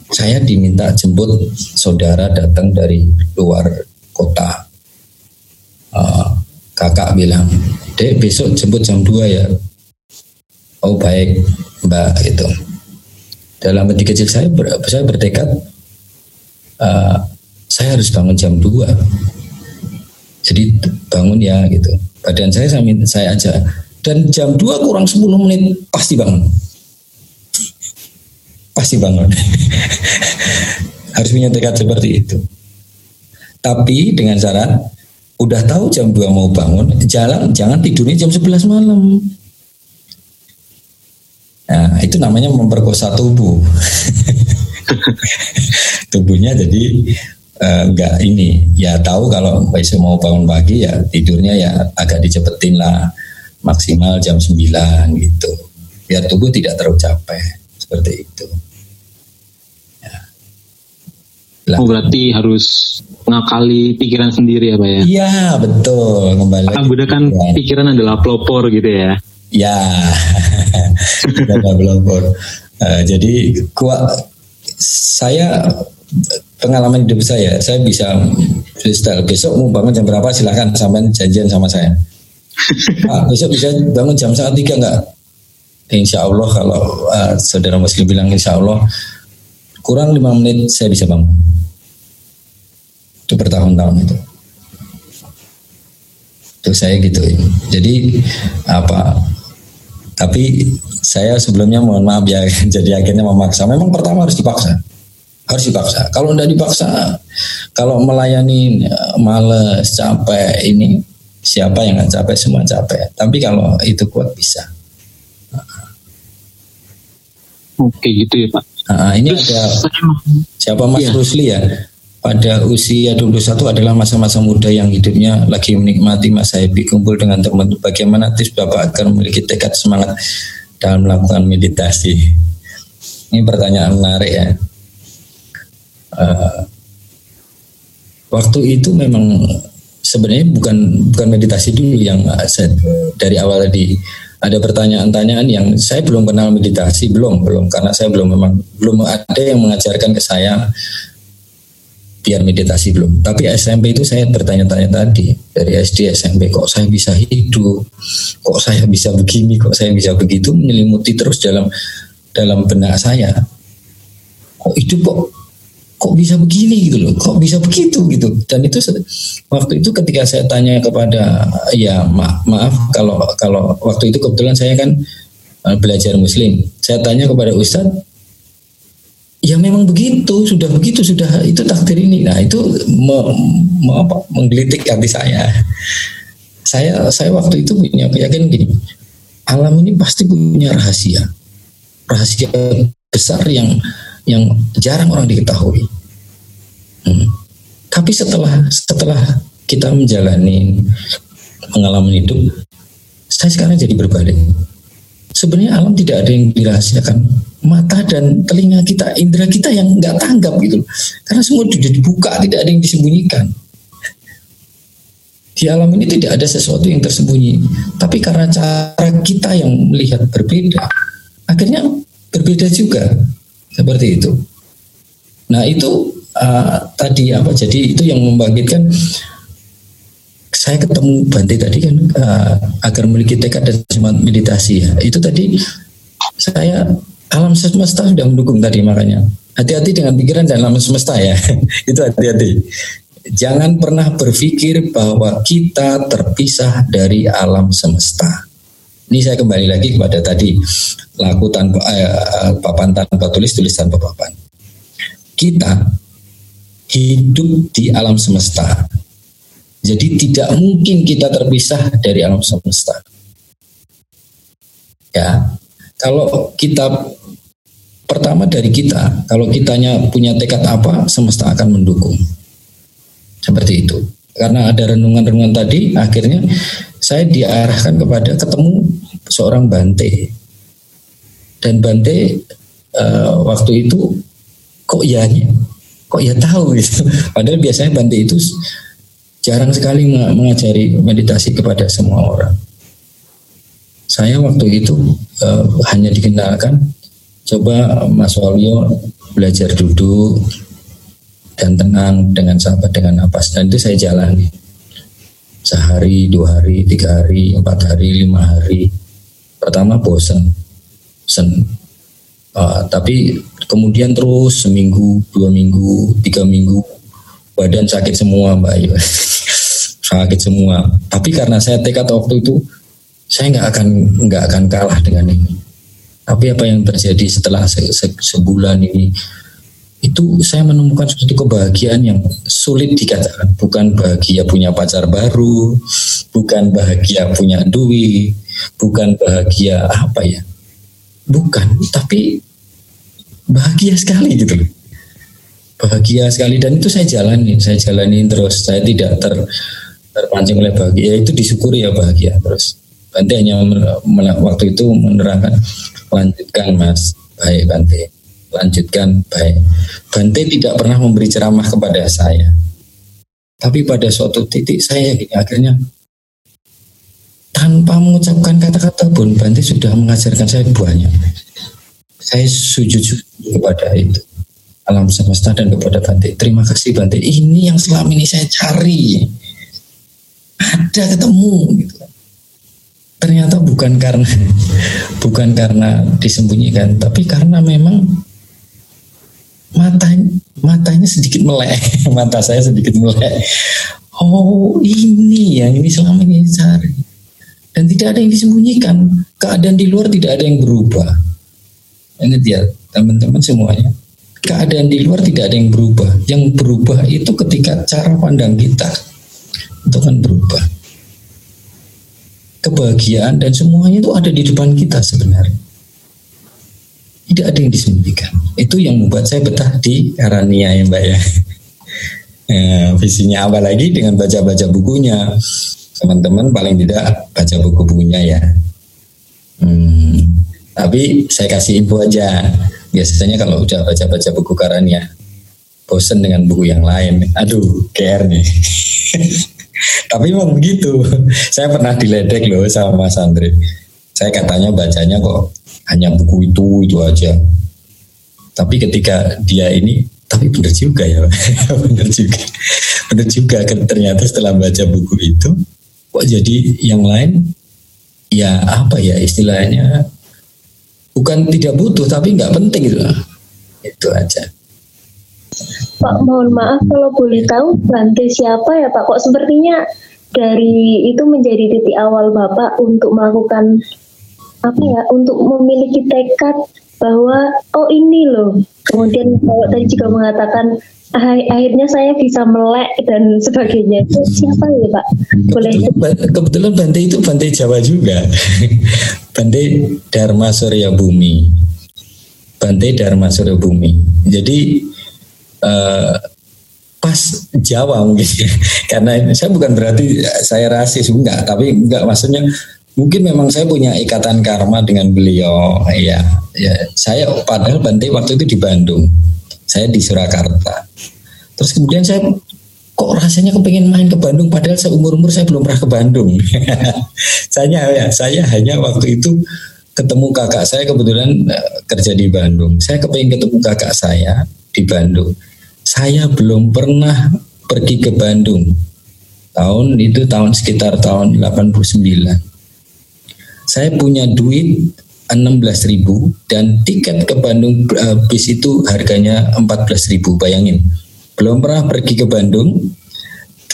saya diminta jemput saudara datang dari luar kota. Uh, kakak bilang, dek besok jemput jam 2 ya. Oh baik mbak itu. Dalam hati kecil saya, saya bertekad uh, saya harus bangun jam 2 jadi bangun ya gitu. Badan saya saya, saya aja dan jam 2 kurang 10 menit pasti bangun. Pasti bangun. Harus punya tekad seperti itu. Tapi dengan syarat udah tahu jam 2 mau bangun jalan jangan tidurnya jam 11 malam. Nah itu namanya memperkosa tubuh tubuhnya jadi uh, nggak ini ya tahu kalau besok mau bangun pagi ya tidurnya ya agak dicepetin lah maksimal jam 9 gitu biar tubuh tidak terlalu capek seperti itu ya. Oh berarti harus ngakali pikiran sendiri ya Pak ya? Iya betul kembali. Karena kan pikiran adalah pelopor gitu ya? Ya, developer. Uh, jadi kuat saya pengalaman hidup saya, saya bisa freestyle. Besok mau bangun jam berapa silahkan sampai janjian sama saya. Ah, besok bisa bangun jam saat tiga enggak? Insya Allah kalau uh, saudara muslim bilang insya Allah kurang lima menit saya bisa bangun. Itu bertahun-tahun itu. Itu saya gitu. Jadi apa tapi saya sebelumnya mohon maaf ya, jadi akhirnya memaksa. Memang pertama harus dipaksa, harus dipaksa. Kalau tidak dipaksa, kalau melayani eh, males, capek ini siapa yang nggak capek semua capek. Tapi kalau itu kuat bisa. Oke gitu ya Pak. Nah, ini Terus, ada siapa Mas iya. Rusli ya? pada usia 21 adalah masa-masa muda yang hidupnya lagi menikmati masa happy kumpul dengan teman. Bagaimana tips Bapak agar memiliki tekad semangat dalam melakukan meditasi? Ini pertanyaan menarik ya. Uh, waktu itu memang sebenarnya bukan bukan meditasi dulu yang dari awal tadi. Ada pertanyaan-pertanyaan yang saya belum kenal meditasi belum belum. Karena saya belum memang belum ada yang mengajarkan ke saya biar meditasi belum. Tapi SMP itu saya bertanya-tanya tadi dari SD SMP kok saya bisa hidup, kok saya bisa begini, kok saya bisa begitu? Menyelimuti terus dalam dalam benak saya. Kok hidup kok kok bisa begini gitu loh, kok bisa begitu gitu. Dan itu waktu itu ketika saya tanya kepada ya ma maaf kalau kalau waktu itu kebetulan saya kan eh, belajar muslim. Saya tanya kepada ustadz ya memang begitu sudah begitu sudah itu takdir ini nah itu me, me, apa, menggelitik hati saya saya saya waktu itu punya keyakinan gini alam ini pasti punya rahasia rahasia besar yang yang jarang orang diketahui. Hmm. tapi setelah setelah kita menjalani pengalaman hidup saya sekarang jadi berbalik. Sebenarnya alam tidak ada yang dirahasiakan. Mata dan telinga kita indera kita yang nggak tanggap gitu karena semua sudah dibuka tidak ada yang disembunyikan. Di alam ini tidak ada sesuatu yang tersembunyi. Tapi karena cara kita yang melihat berbeda akhirnya berbeda juga seperti itu nah itu uh, tadi apa jadi itu yang membangkitkan saya ketemu Bante tadi kan uh, agar memiliki tekad dan semangat meditasi ya. Itu tadi saya alam semesta sudah mendukung tadi makanya. Hati-hati dengan pikiran dan alam semesta ya. itu hati-hati. Jangan pernah berpikir bahwa kita terpisah dari alam semesta. Ini saya kembali lagi kepada tadi laku tanpa eh, papan tanpa tulis tulis tanpa papan. Kita hidup di alam semesta jadi tidak mungkin kita terpisah dari alam semesta. Ya, kalau kita pertama dari kita, kalau kitanya punya tekad apa, semesta akan mendukung. Seperti itu. Karena ada renungan-renungan tadi, akhirnya saya diarahkan kepada ketemu seorang Bante. Dan Bante uh, waktu itu kok ya kok ya tahu gitu. Padahal biasanya Bante itu jarang sekali mengajari meditasi kepada semua orang. Saya waktu itu uh, hanya dikenalkan, coba Mas Walio belajar duduk dan tenang dengan sahabat dengan napas dan itu saya jalani sehari, dua hari, tiga hari, empat hari, lima hari. Pertama bosan, bosan. Uh, tapi kemudian terus seminggu, dua minggu, tiga minggu, badan sakit semua Mbak Ayu. sakit semua. Tapi karena saya tekad waktu itu, saya nggak akan nggak akan kalah dengan ini. Tapi apa yang terjadi setelah se se sebulan ini, itu saya menemukan suatu kebahagiaan yang sulit dikatakan. Bukan bahagia punya pacar baru, bukan bahagia punya duit, bukan bahagia apa ya, bukan. Tapi bahagia sekali gitu loh. Bahagia sekali dan itu saya jalani saya jalani terus. Saya tidak ter terpancing oleh bahagia. Ya itu disyukuri ya bahagia terus. Bante hanya waktu itu menerangkan lanjutkan mas. Baik Bante lanjutkan baik Bante tidak pernah memberi ceramah kepada saya tapi pada suatu titik saya akhirnya tanpa mengucapkan kata-kata pun Bante sudah mengajarkan saya banyak. Saya sujud kepada itu alam semesta dan kepada Bante. Terima kasih Bante. Ini yang selama ini saya cari. Ada ketemu gitu. Ternyata bukan karena bukan karena disembunyikan, tapi karena memang mata matanya sedikit melek, mata saya sedikit melek. Oh ini yang ini selama ini cari dan tidak ada yang disembunyikan. Keadaan di luar tidak ada yang berubah. Ingat ya teman-teman semuanya. Keadaan di luar tidak ada yang berubah. Yang berubah itu ketika cara pandang kita itu kan berubah. Kebahagiaan dan semuanya itu ada di depan kita sebenarnya. Tidak ada yang disembunyikan. Itu yang membuat saya betah di Arania ya Mbak ya. Eh, visinya apa lagi dengan baca-baca bukunya teman-teman paling tidak baca buku-bukunya ya. Hmm, tapi saya kasih info aja. Biasanya kalau udah baca-baca buku Karania, bosen dengan buku yang lain. Aduh, care nih. tapi memang begitu. Saya pernah diledek loh sama Mas Andre. Saya katanya bacanya kok hanya buku itu itu aja. Tapi ketika dia ini, tapi benar juga ya, benar juga, benar juga. Ternyata setelah baca buku itu, kok jadi yang lain ya apa ya istilahnya bukan tidak butuh tapi nggak penting gitu itu aja Pak mohon maaf kalau boleh tahu Bante siapa ya Pak kok sepertinya dari itu menjadi titik awal Bapak untuk melakukan apa ya untuk memiliki tekad bahwa oh ini loh kemudian kalau tadi juga mengatakan akhirnya saya bisa melek dan sebagainya itu siapa ya Pak? Boleh? Kebetulan Bante itu Bante Jawa juga. Bante Dharma Surya Bumi. Bante Dharma Surya Bumi. Jadi uh, pas Jawa mungkin karena saya bukan berarti saya rasis enggak tapi enggak maksudnya mungkin memang saya punya ikatan karma dengan beliau ya ya saya padahal Bante waktu itu di Bandung saya di Surakarta. Terus kemudian saya kok rasanya kepengen main ke Bandung padahal seumur umur saya belum pernah ke Bandung. saya ya, saya hanya waktu itu ketemu kakak saya kebetulan uh, kerja di Bandung. Saya kepengen ketemu kakak saya di Bandung. Saya belum pernah pergi ke Bandung. Tahun itu tahun sekitar tahun 89. Saya punya duit 16.000 dan tiket ke Bandung uh, bis itu harganya 14.000 bayangin. Belum pernah pergi ke Bandung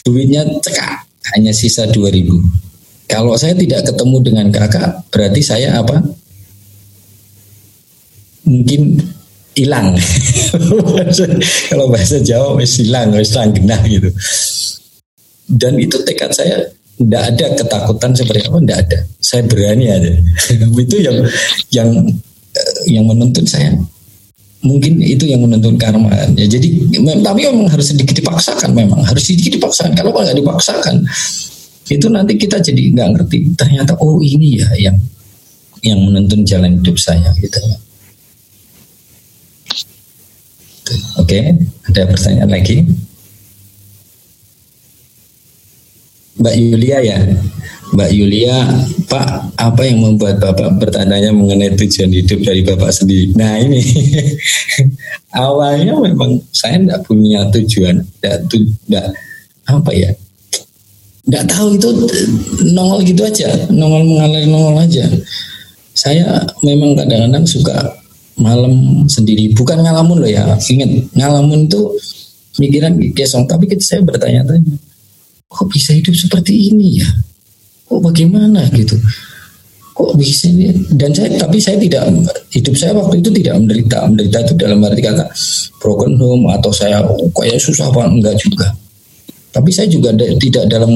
duitnya cekak hanya sisa 2.000 kalau saya tidak ketemu dengan kakak berarti saya apa? Mungkin hilang. Kalau bahasa Jawa wis hilang wis gitu. Dan itu tekad saya tidak ada ketakutan seperti apa tidak ada. Saya berani aja. Itu yang yang eh, yang menuntun saya. Mungkin itu yang menuntun karma. Ya jadi tapi memang harus sedikit dipaksakan memang. Harus sedikit dipaksakan. Kalau nggak dipaksakan itu nanti kita jadi nggak ngerti. Ternyata oh ini ya yang yang menuntun jalan hidup saya gitu ya. Oke ada pertanyaan lagi Mbak Yulia ya. Mbak Yulia, Pak, apa yang membuat Bapak bertanya mengenai tujuan hidup dari Bapak sendiri? Nah ini, awalnya memang saya tidak punya tujuan, tidak, tidak apa ya, tidak tahu itu nongol gitu aja, nongol mengalir nongol aja. Saya memang kadang-kadang suka malam sendiri, bukan ngalamun loh ya, ingat ngalamun itu mikiran kesong, tapi saya bertanya-tanya kok bisa hidup seperti ini ya? Kok bagaimana gitu? Kok bisa ini? Dan saya tapi saya tidak hidup saya waktu itu tidak menderita. Menderita itu dalam arti kata broken home atau saya oh, kayak susah apa enggak juga. Tapi saya juga tidak dalam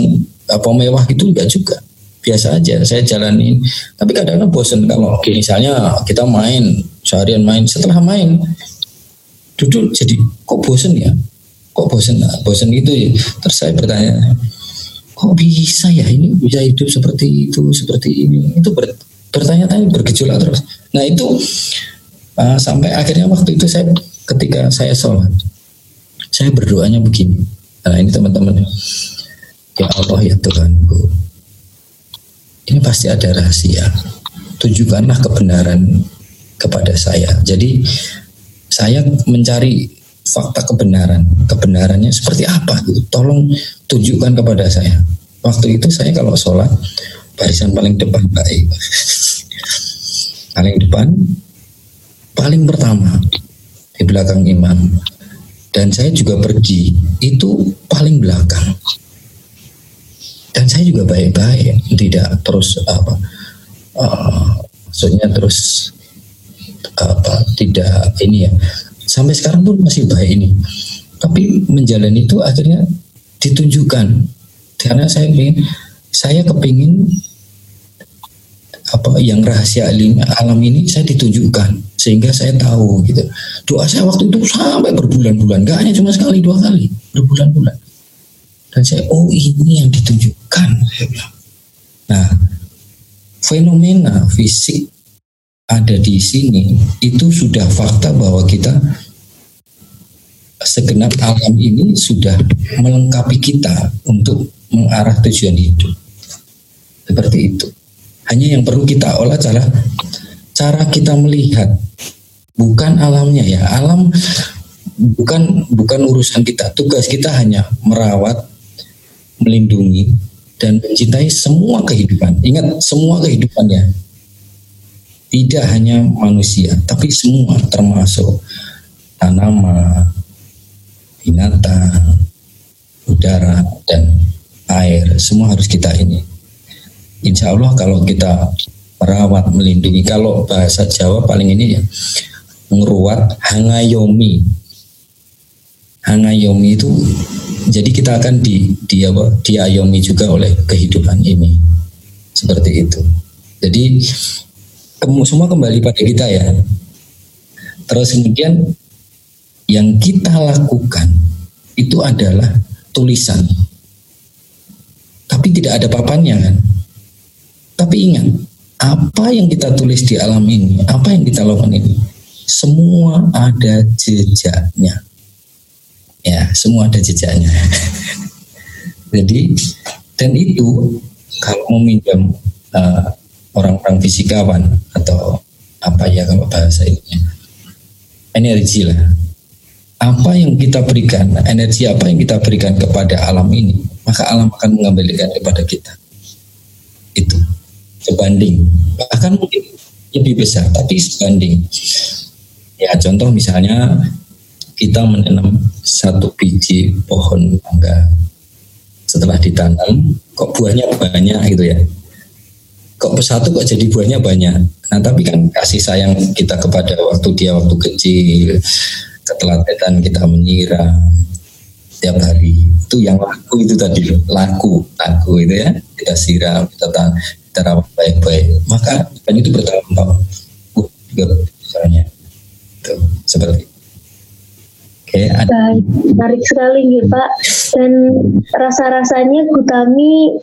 apa mewah itu enggak juga. Biasa aja saya jalanin. Tapi kadang-kadang bosan kalau misalnya kita main seharian main setelah main duduk jadi kok bosan ya kok bosen? Bosen gitu ya. Terus saya bertanya kok bisa ya ini bisa hidup seperti itu seperti ini? Itu ber, bertanya-tanya bergejolak terus. Nah itu uh, sampai akhirnya waktu itu saya ketika saya sholat saya berdoanya begini. Nah ini teman-teman ya Allah ya Tuhanku ini pasti ada rahasia. Tunjukkanlah kebenaran kepada saya. Jadi saya mencari fakta kebenaran. Kebenarannya seperti apa gitu. Tolong tunjukkan kepada saya. Waktu itu saya kalau sholat barisan paling depan baik. paling depan, paling pertama di belakang imam. Dan saya juga pergi itu paling belakang. Dan saya juga baik-baik, tidak terus apa, uh, maksudnya terus apa tidak ini ya sampai sekarang pun masih baik ini. Tapi menjalani itu akhirnya ditunjukkan. Karena saya ingin saya kepingin apa yang rahasia alam ini saya ditunjukkan. Sehingga saya tahu gitu. Doa saya waktu itu sampai berbulan-bulan. Gak hanya cuma sekali dua kali. Berbulan-bulan. Dan saya oh ini yang ditunjukkan. Nah fenomena fisik ada di sini itu sudah fakta bahwa kita segenap alam ini sudah melengkapi kita untuk mengarah tujuan hidup. Seperti itu. Hanya yang perlu kita olah cara cara kita melihat bukan alamnya ya. Alam bukan bukan urusan kita. Tugas kita hanya merawat, melindungi dan mencintai semua kehidupan. Ingat semua kehidupannya tidak hanya manusia, tapi semua termasuk tanaman, binatang, udara, dan air. Semua harus kita ini. Insya Allah kalau kita merawat, melindungi, kalau bahasa Jawa paling ini ya, ngeruat hangayomi. Hangayomi itu jadi kita akan di, di apa, diayomi juga oleh kehidupan ini. Seperti itu. Jadi semua kembali pada kita ya. Terus kemudian yang kita lakukan itu adalah tulisan. Tapi tidak ada papannya kan. Tapi ingat, apa yang kita tulis di alam ini, apa yang kita lakukan ini, semua ada jejaknya. Ya, semua ada jejaknya. Jadi, dan itu kalau meminjam uh, orang-orang fisikawan atau apa ya kalau bahasa ini energi lah. Apa yang kita berikan energi apa yang kita berikan kepada alam ini maka alam akan mengembalikan kepada kita. Itu. Sebanding. Bahkan mungkin lebih besar tapi sebanding. Ya contoh misalnya kita menanam satu biji pohon mangga setelah ditanam kok buahnya banyak gitu ya kok satu kok jadi buahnya banyak. Nah tapi kan kasih sayang kita kepada waktu dia waktu kecil, ketelatenan kita menyiram tiap hari itu yang laku itu tadi laku laku itu ya kita siram kita tan kita rawat baik-baik maka kan itu bertahun-tahun uh, misalnya itu seperti Oke, ada. menarik sekali nih Pak. Dan rasa-rasanya Gutami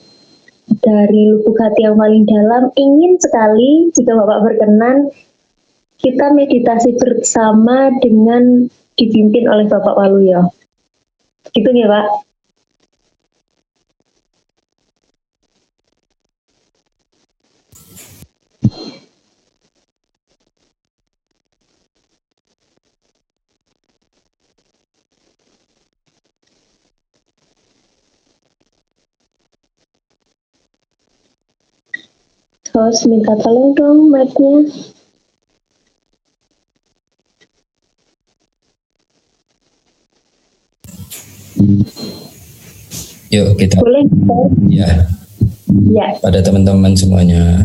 dari lubuk hati yang paling dalam ingin sekali jika Bapak berkenan kita meditasi bersama dengan dipimpin oleh Bapak Waluyo. Gitu ya Pak? Host minta tolong dong mic-nya. Yuk kita. Boleh. Ya. Ya. Pada teman-teman semuanya,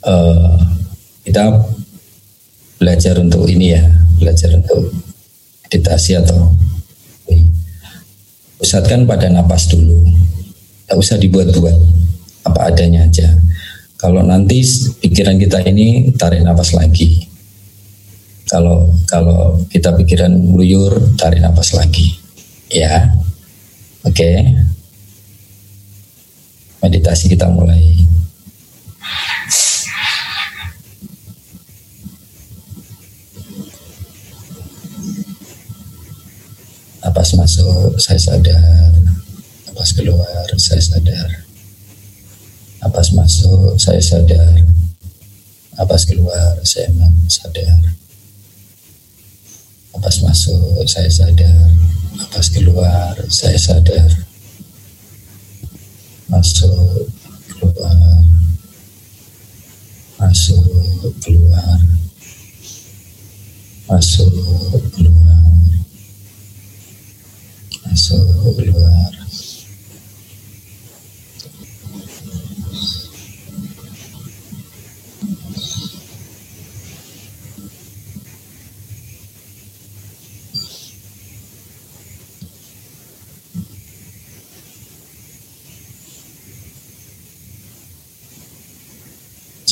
uh, kita belajar untuk ini ya, belajar untuk meditasi atau pusatkan pada napas dulu. Tak usah dibuat-buat apa adanya aja. Kalau nanti pikiran kita ini tarik nafas lagi. Kalau kalau kita pikiran meluyur, tarik nafas lagi. Ya. Oke. Okay. Meditasi kita mulai. Napas masuk, saya sadar. Napas keluar, saya sadar. Napas masuk, saya sadar. Napas keluar, saya sadar. Napas masuk, saya sadar. Napas keluar, saya sadar. Masuk, keluar. Masuk, keluar. Masuk, keluar. Masuk, keluar.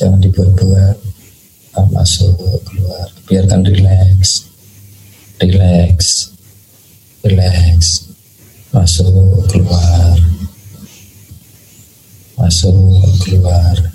Jangan dibuat-buat. Masuk keluar. Biarkan rileks rileks rileks masuk keluar. Masuk keluar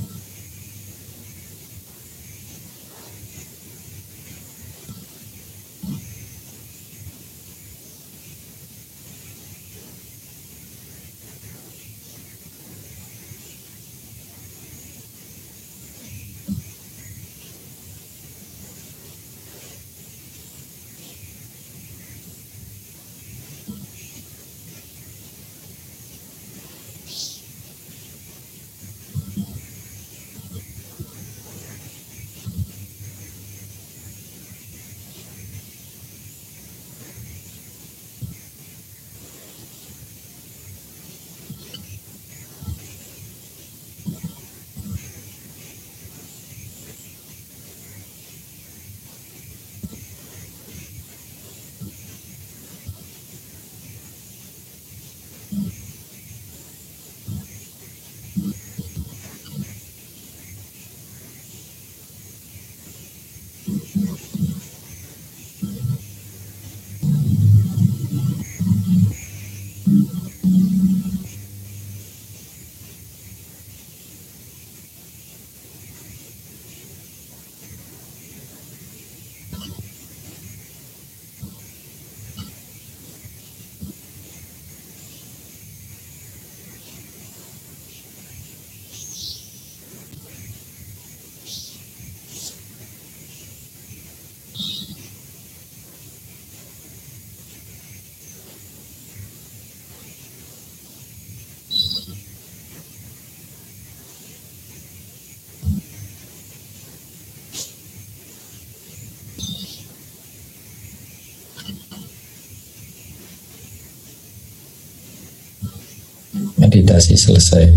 meditasi selesai.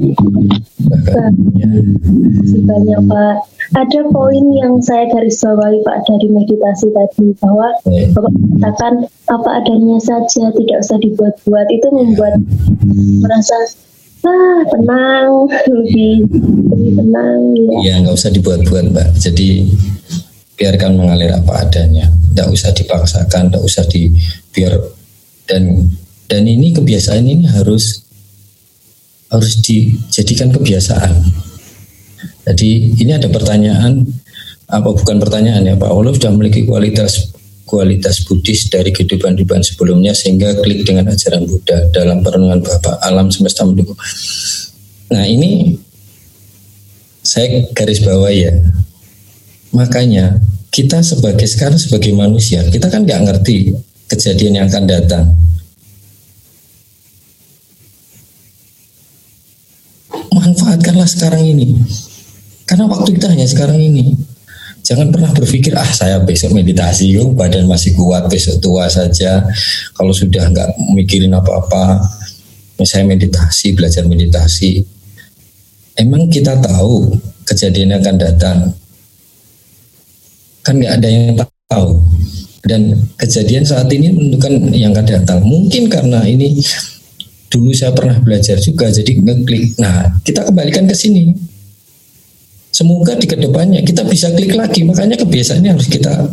Terima banyak Pak. Ada poin yang saya garis bawahi Pak dari meditasi tadi bahwa yeah. Bapak katakan apa adanya saja tidak usah dibuat-buat itu membuat merasa ah tenang lebih lebih tenang ya. Iya nggak usah dibuat-buat Mbak. Jadi biarkan mengalir apa adanya tidak usah dipaksakan tidak usah di biar dan dan ini kebiasaan ini harus harus dijadikan kebiasaan. Jadi ini ada pertanyaan apa bukan pertanyaan ya Pak. Allah sudah memiliki kualitas kualitas Buddhis dari kehidupan-kehidupan sebelumnya sehingga klik dengan ajaran Buddha dalam perenungan Bapak. Alam semesta mendukung. Nah ini saya garis bawah ya. Makanya kita sebagai sekarang sebagai manusia kita kan nggak ngerti kejadian yang akan datang. Manfaatkanlah sekarang ini. Karena waktu kita hanya sekarang ini. Jangan pernah berpikir ah saya besok meditasi yuk badan masih kuat besok tua saja. Kalau sudah nggak mikirin apa-apa, misalnya meditasi belajar meditasi. Emang kita tahu kejadian yang akan datang kan nggak ada yang tahu. Dan kejadian saat ini menentukan yang akan datang. Mungkin karena ini dulu saya pernah belajar juga jadi ngeklik. Nah kita kembalikan ke sini. Semoga di ke depannya kita bisa klik lagi. Makanya kebiasaannya harus kita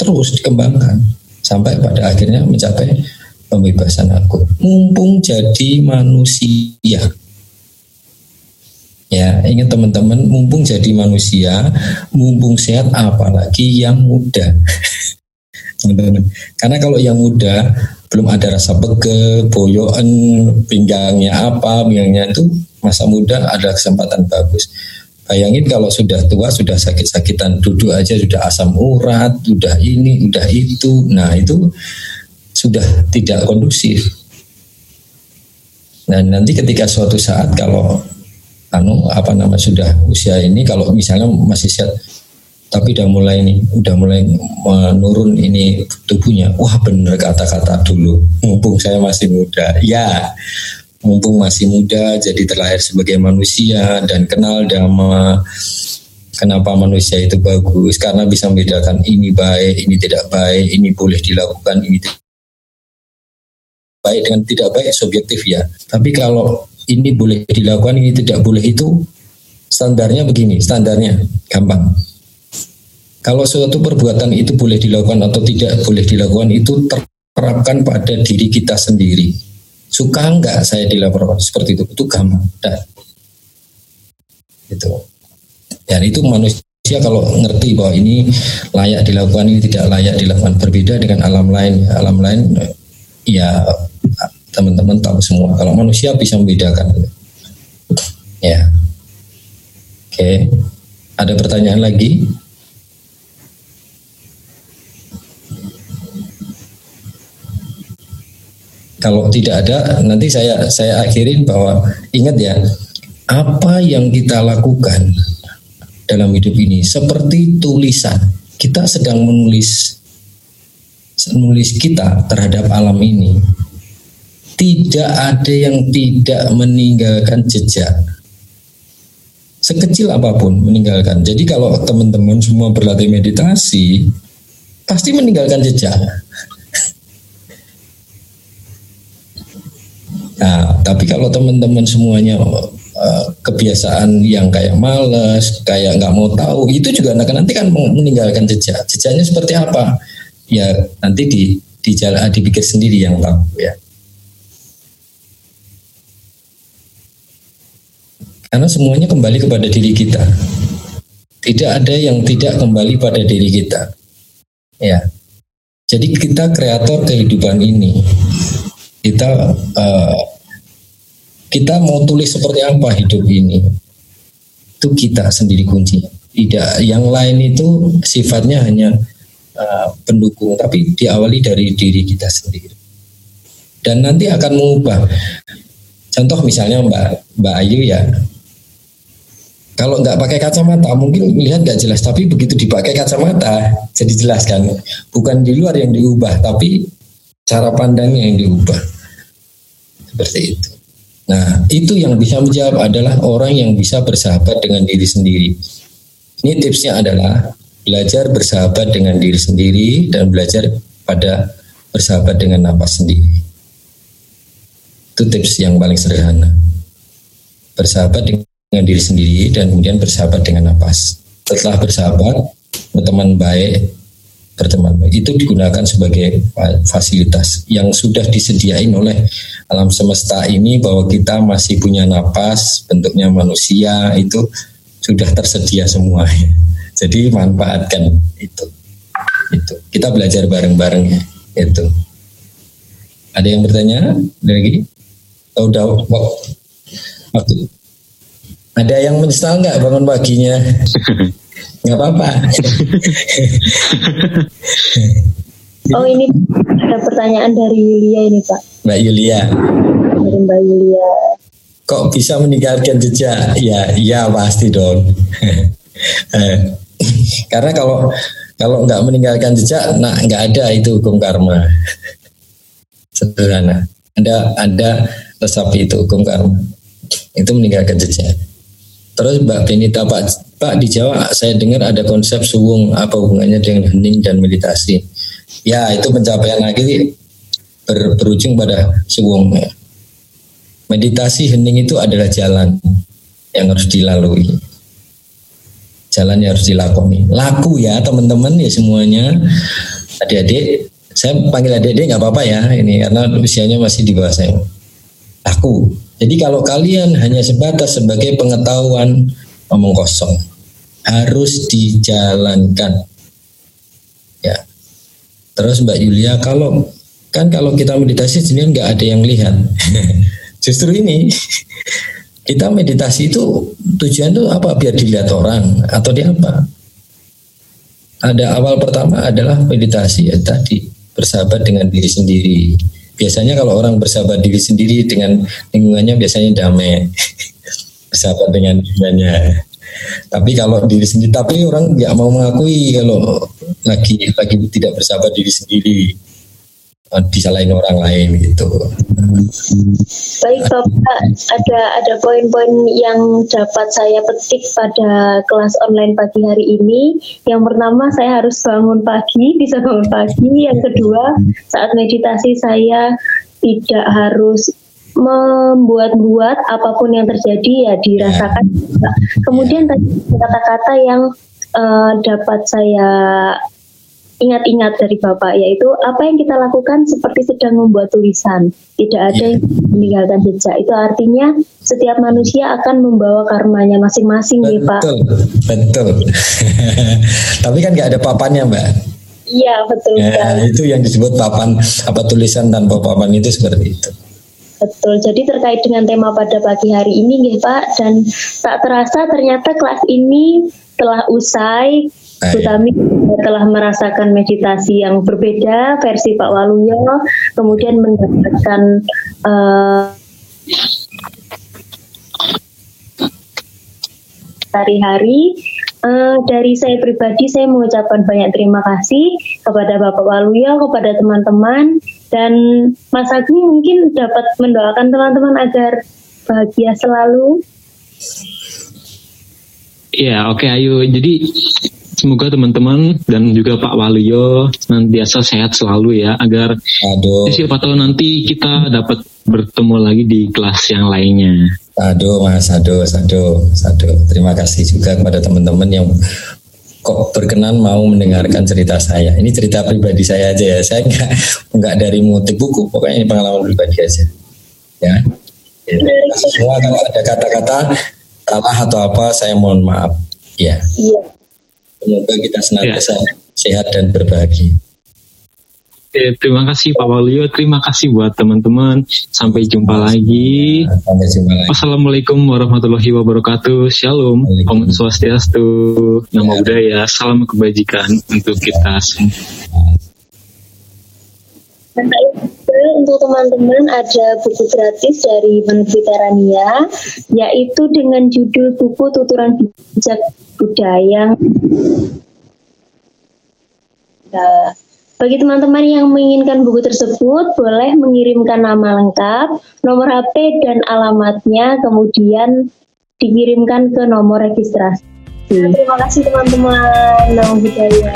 terus dikembangkan sampai pada akhirnya mencapai pembebasan aku mumpung jadi manusia Ya, ingat teman-teman, mumpung jadi manusia, mumpung sehat, apalagi yang muda. teman-teman. Karena kalau yang muda belum ada rasa pegel, boyoan, pinggangnya apa, pinggangnya itu masa muda ada kesempatan bagus. Bayangin kalau sudah tua, sudah sakit-sakitan, duduk aja sudah asam urat, sudah ini, sudah itu. Nah itu sudah tidak kondusif. Nah nanti ketika suatu saat kalau anu apa nama sudah usia ini kalau misalnya masih sehat tapi udah mulai ini udah mulai menurun ini tubuhnya. Wah bener kata-kata dulu. Mumpung saya masih muda. Ya mumpung masih muda jadi terlahir sebagai manusia dan kenal dhamma. Kenapa manusia itu bagus? Karena bisa membedakan ini baik ini tidak baik ini boleh dilakukan ini tidak baik dengan tidak baik subjektif ya. Tapi kalau ini boleh dilakukan ini tidak boleh itu standarnya begini standarnya gampang kalau suatu perbuatan itu boleh dilakukan atau tidak boleh dilakukan itu terapkan pada diri kita sendiri. Suka enggak saya dilaporkan seperti itu? Itu gampang. Dah. Itu. Dan itu manusia kalau ngerti bahwa ini layak dilakukan, ini tidak layak dilakukan. Berbeda dengan alam lain. Alam lain ya teman-teman tahu semua. Kalau manusia bisa membedakan. Ya. Oke. Ada pertanyaan lagi? Kalau tidak ada, nanti saya saya akhirin bahwa ingat ya, apa yang kita lakukan dalam hidup ini seperti tulisan. Kita sedang menulis menulis kita terhadap alam ini. Tidak ada yang tidak meninggalkan jejak. Sekecil apa pun meninggalkan. Jadi kalau teman-teman semua berlatih meditasi, pasti meninggalkan jejak Nah, tapi kalau teman-teman semuanya uh, kebiasaan yang kayak males, kayak nggak mau tahu, itu juga anak nanti kan meninggalkan jejak. Jejaknya seperti apa? Ya nanti di di jalan dipikir sendiri yang tahu ya. Karena semuanya kembali kepada diri kita. Tidak ada yang tidak kembali pada diri kita. Ya. Jadi kita kreator kehidupan ini kita uh, kita mau tulis seperti apa hidup ini itu kita sendiri kunci tidak yang lain itu sifatnya hanya uh, pendukung tapi diawali dari diri kita sendiri dan nanti akan mengubah contoh misalnya mbak mbak Ayu ya kalau nggak pakai kacamata mungkin melihat nggak jelas tapi begitu dipakai kacamata jadi jelas kan bukan di luar yang diubah tapi cara pandangnya yang diubah seperti itu. Nah, itu yang bisa menjawab adalah orang yang bisa bersahabat dengan diri sendiri. Ini tipsnya adalah belajar bersahabat dengan diri sendiri dan belajar pada bersahabat dengan nafas sendiri. Itu tips yang paling sederhana. Bersahabat dengan diri sendiri dan kemudian bersahabat dengan nafas. Setelah bersahabat, berteman baik, berteman itu digunakan sebagai fasilitas yang sudah disediain oleh alam semesta ini bahwa kita masih punya napas bentuknya manusia itu sudah tersedia semua. Jadi manfaatkan itu. Itu. Kita belajar bareng-bareng ya. Itu. Ada yang bertanya? Lagi? Udah waktu ada yang menyesal nggak bangun paginya nggak apa-apa. oh ini ada pertanyaan dari Yulia ini Pak. Mbak Yulia. Dari Mbak Yulia. Kok bisa meninggalkan jejak? Ya, ya pasti dong. Eh, karena kalau kalau nggak meninggalkan jejak, nah nggak ada itu hukum karma. Sederhana. Ada ada resapi itu hukum karma. Itu meninggalkan jejak. Terus Mbak Benita Pak Pak di Jawa saya dengar ada konsep suwung apa hubungannya dengan hening dan meditasi. Ya itu pencapaian lagi ber, berujung pada suwung. Meditasi hening itu adalah jalan yang harus dilalui. Jalan yang harus dilakoni. Laku ya teman-teman ya semuanya. Adik-adik, saya panggil adik-adik nggak apa-apa ya ini karena usianya masih di bawah saya. Laku. Jadi kalau kalian hanya sebatas sebagai pengetahuan omong kosong harus dijalankan. Ya. Terus Mbak Yulia, kalau kan kalau kita meditasi sebenarnya nggak ada yang lihat. Justru ini kita meditasi itu tujuan itu apa? Biar dilihat orang atau dia apa? Ada awal pertama adalah meditasi ya tadi bersahabat dengan diri sendiri. Biasanya kalau orang bersahabat diri sendiri dengan lingkungannya biasanya damai. bersahabat dengan lingkungannya. Tapi kalau diri sendiri, tapi orang nggak mau mengakui kalau lagi lagi tidak bersahabat diri sendiri disalahin orang lain gitu. Baik Bapak, ada ada poin-poin yang dapat saya petik pada kelas online pagi hari ini. Yang pertama saya harus bangun pagi, bisa bangun pagi. Yang kedua, saat meditasi saya tidak harus membuat-buat apa pun yang terjadi ya dirasakan. Yeah. Kemudian yeah. tadi kata-kata yang uh, dapat saya ingat-ingat dari Bapak yaitu apa yang kita lakukan seperti sedang membuat tulisan. Tidak ada yang meninggalkan jejak. Itu artinya setiap manusia akan membawa karmanya masing-masing ya Pak. Betul tapi kan nggak ada papannya Mbak. Iya betul ya, itu yang disebut papan apa tulisan tanpa papan itu seperti itu. Betul, jadi terkait dengan tema pada pagi hari ini, nih Pak, dan tak terasa ternyata kelas ini telah usai. Bu Tami telah merasakan meditasi yang berbeda versi Pak Waluyo, kemudian mendapatkan uh, hari-hari Uh, dari saya pribadi, saya mengucapkan banyak terima kasih kepada Bapak Waluyo, kepada teman-teman, dan Mas Agung mungkin dapat mendoakan teman-teman agar bahagia selalu. Ya, oke okay, Ayu. Jadi semoga teman-teman dan juga Pak Waluyo nantiasa sehat selalu ya, agar Aduh. siapa tahu nanti kita dapat bertemu lagi di kelas yang lainnya. Aduh Mas, aduh, aduh, aduh. Terima kasih juga kepada teman-teman yang kok berkenan mau mendengarkan cerita saya. Ini cerita pribadi saya aja ya. Saya nggak nggak dari motif buku, pokoknya ini pengalaman pribadi aja. Ya. ya. Semua kalau ada kata-kata salah atau apa, saya mohon maaf. Ya. Iya. Semoga kita senantiasa ya. sehat dan berbahagia. Oke, terima kasih Pak Walio, terima kasih buat teman-teman. Sampai jumpa lagi. Sampai jumpa lagi. Wassalamualaikum warahmatullahi wabarakatuh. Shalom, Om Swastiastu, Namo ya. Buddhaya, salam kebajikan untuk kita semua. Untuk teman-teman ada buku gratis dari penerbit Terania, yaitu dengan judul buku Tuturan Bijak Budaya. Nah, bagi teman-teman yang menginginkan buku tersebut, boleh mengirimkan nama lengkap, nomor HP, dan alamatnya, kemudian dikirimkan ke nomor registrasi. Terima kasih teman-teman. Nama budaya.